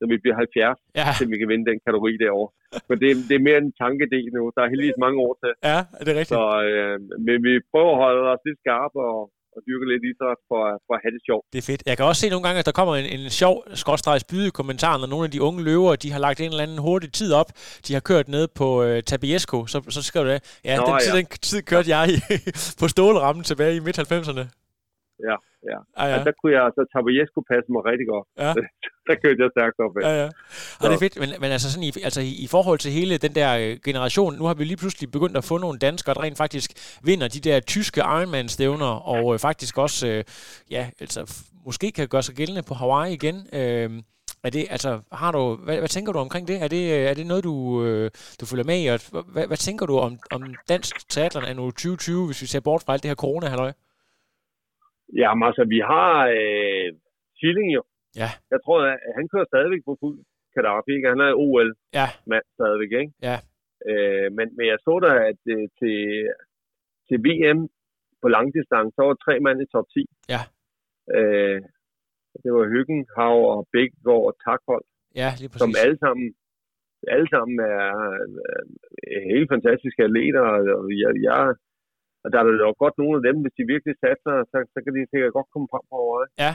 når vi bliver 70, ja. så vi kan vinde den kategori derovre. Men det, det er mere en tankedel nu. Der er heldigvis mange år til.
Ja, det er rigtigt.
Så, øh, men vi prøver at holde os lidt skarpe og, og dyrke lidt idræt for, for at have det sjovt.
Det er fedt. Jeg kan også se nogle gange, at der kommer en, en sjov skråstregs byde kommentar, når nogle af de unge løver, de har lagt en eller anden hurtig tid op. De har kørt ned på øh, Tabiesco, så, så skriver du det. Ja, Nå, den, tid, ja. den tid kørte jeg i, på stålrammen tilbage i midt-90'erne.
Ja, ja. Ah, ja. Altså, der kunne jeg, så Tabajesco passe mig rigtig godt. Ja. der kørte jeg stærkt op.
Ja, ja. Og det er fedt, men, men altså, sådan i, altså i, forhold til hele den der øh, generation, nu har vi lige pludselig begyndt at få nogle danskere, der rent faktisk vinder de der tyske Ironman-stævner, og øh, faktisk også, øh, ja, altså måske kan gøre sig gældende på Hawaii igen. Øh, er det, altså, har du, hvad, hvad tænker du omkring det? Er det, øh, er det noget, du, øh, du følger med i? Og hvad, hvad tænker du om, om dansk teateren er nu 2020, hvis vi ser bort fra alt det her corona-halløj?
Jamen altså, vi har øh, Schilling jo.
Ja.
Jeg tror, at han kører stadigvæk på fuld Gaddafi, ikke? Han er OL-mand ja. stadigvæk, ikke?
Ja.
Øh, men, men jeg så da, at øh, til, til VM på langdistance, så var tre mand i top 10.
Ja.
Øh, det var Hyggen, Hav og Bækgaard og Takhold.
Ja, lige præcis.
Som alle sammen, alle sammen er, er helt fantastiske atleter, og jeg, jeg, og der er jo godt nogle af dem, hvis de virkelig satser, så, så kan de sikkert godt komme frem på over.
Ja,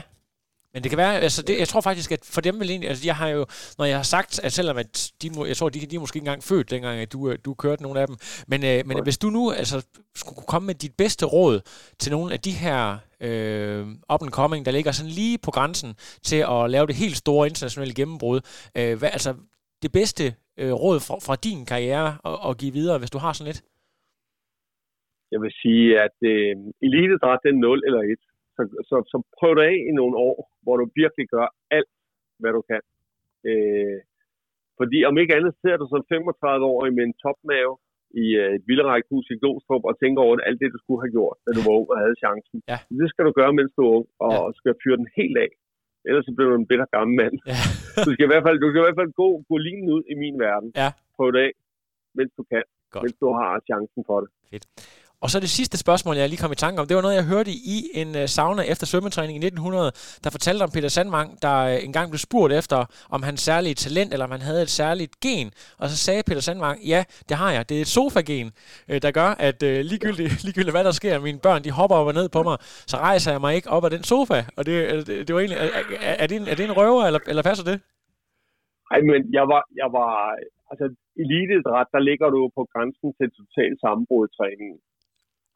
men det kan være, altså det, jeg tror faktisk, at for dem vil egentlig, altså jeg har jo, når jeg har sagt, at selvom at de, jeg tror, de, de er måske ikke engang født, dengang at du, du kørte nogle af dem, men, øh, men hvis du nu altså, skulle komme med dit bedste råd til nogle af de her øh, up and coming, der ligger sådan lige på grænsen til at lave det helt store internationale gennembrud, øh, hvad, altså det bedste øh, råd fra, fra din karriere at, at give videre, hvis du har sådan lidt?
Jeg vil sige, at øh, elitedræt det er 0 eller 1. Så, så, så prøv det af i nogle år, hvor du virkelig gør alt, hvad du kan. Øh, fordi om ikke andet ser du som 35 år med en topmave i øh, et vildrækkehus i Glostrup og tænker over alt det, du skulle have gjort, da du var ung og havde chancen.
Ja.
Det skal du gøre, mens du er ung, og ja. skal fyre den helt af. Ellers så bliver du en bitter gammel mand.
Ja.
du, skal i hvert fald, du skal i hvert fald gå, gå linen ud i min verden.
Ja.
Prøv det af, mens du kan.
Godt.
Mens du har chancen for det.
Fedt. Og så det sidste spørgsmål, jeg lige kom i tanke om, det var noget, jeg hørte i en øh, sauna efter svømmetræning i 1900, der fortalte om Peter Sandvang, der øh, engang blev spurgt efter, om han særlige talent, eller om han havde et særligt gen. Og så sagde Peter Sandvang, ja, det har jeg. Det er et sofa-gen, øh, der gør, at ligegyldigt, ligegyldigt hvad der sker, mine børn, de hopper op og ned på mig, så rejser jeg mig ikke op af den sofa. Og det, det, det var egentlig, er, er, det en, er det en røver, eller, eller passer det?
Nej, men jeg var, jeg var, altså eliteidræt, der ligger du på grænsen til total sammenbrud i træningen.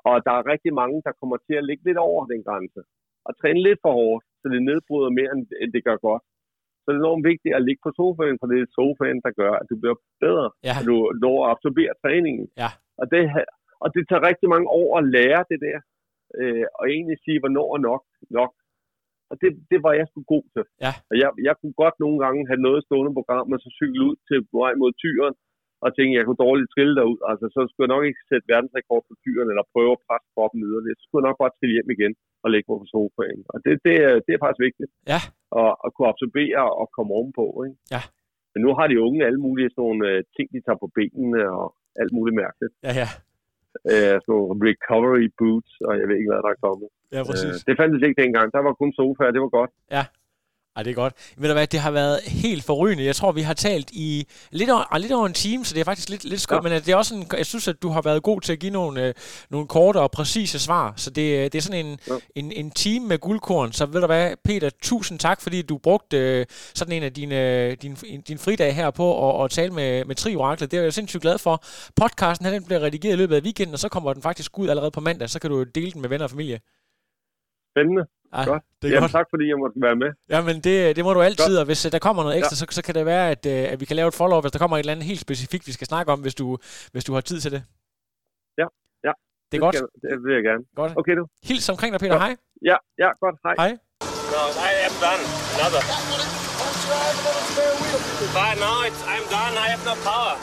Og der er rigtig mange, der kommer til at ligge lidt over den grænse. Og træne lidt for hårdt, så det nedbryder mere, end det gør godt. Så det er enormt vigtigt at ligge på sofaen, for det er sofaen, der gør, at du bliver bedre.
Ja.
At du når at absorbere træningen.
Ja.
Og, det, og det tager rigtig mange år at lære det der. Øh, og egentlig sige, hvornår er nok nok. Og det, det var jeg sgu god til.
Ja.
Og jeg, jeg kunne godt nogle gange have noget stående program, og så cykle ud til vej mod tyren, og tænkte, jeg kunne dårligt trille derud. Altså, så skulle jeg nok ikke sætte verdensrekord på tyren, eller prøve at presse kroppen yderligere. Så skulle jeg nok bare trille hjem igen og lægge mig på sofaen. Og det, det, det er faktisk vigtigt.
Ja.
At, at kunne absorbere og komme ovenpå. Ikke?
Ja.
Men nu har de unge alle mulige sådan nogle uh, ting, de tager på benene og alt muligt mærkeligt.
Ja, ja.
Uh, sådan nogle recovery boots, og jeg ved ikke, hvad der er kommet.
Ja, præcis. Uh,
det fandtes ikke dengang. Der var kun sofa, og det var godt.
Ja. Ej, det er godt. Ved du hvad, det har været helt forrygende. Jeg tror, vi har talt i lidt over, lidt over en time, så det er faktisk lidt, lidt skønt. Ja. Men det er også en, jeg synes, at du har været god til at give nogle, øh, nogle korte og præcise svar. Så det, det er sådan en, ja. en, en time med guldkorn. Så ved du hvad, Peter, tusind tak, fordi du brugte øh, sådan en af dine, din, din fridag her på at, at tale med, med Tri Oraklet. Det er jeg sindssygt glad for. Podcasten her, den bliver redigeret i løbet af weekenden, og så kommer den faktisk ud allerede på mandag. Så kan du dele den med venner og familie.
Spændende.
Ej,
godt.
Det er
Jamen,
godt.
tak fordi jeg måtte være med.
Jamen, det, det må du altid, godt. og hvis øh, der kommer noget ekstra, ja. så, så kan det være, at, øh, at vi kan lave et follow-up, hvis der kommer et eller andet helt specifikt, vi skal snakke om, hvis du, hvis du har tid til det.
Ja, ja.
Det er
det
godt.
Skal, det vil jeg gerne.
Godt.
Okay, du.
Hils omkring dig, Peter.
Godt.
Hej.
Ja, ja, godt. Hej.
Hej.
no, I am done. Another. No, it's, I'm done. I have no power.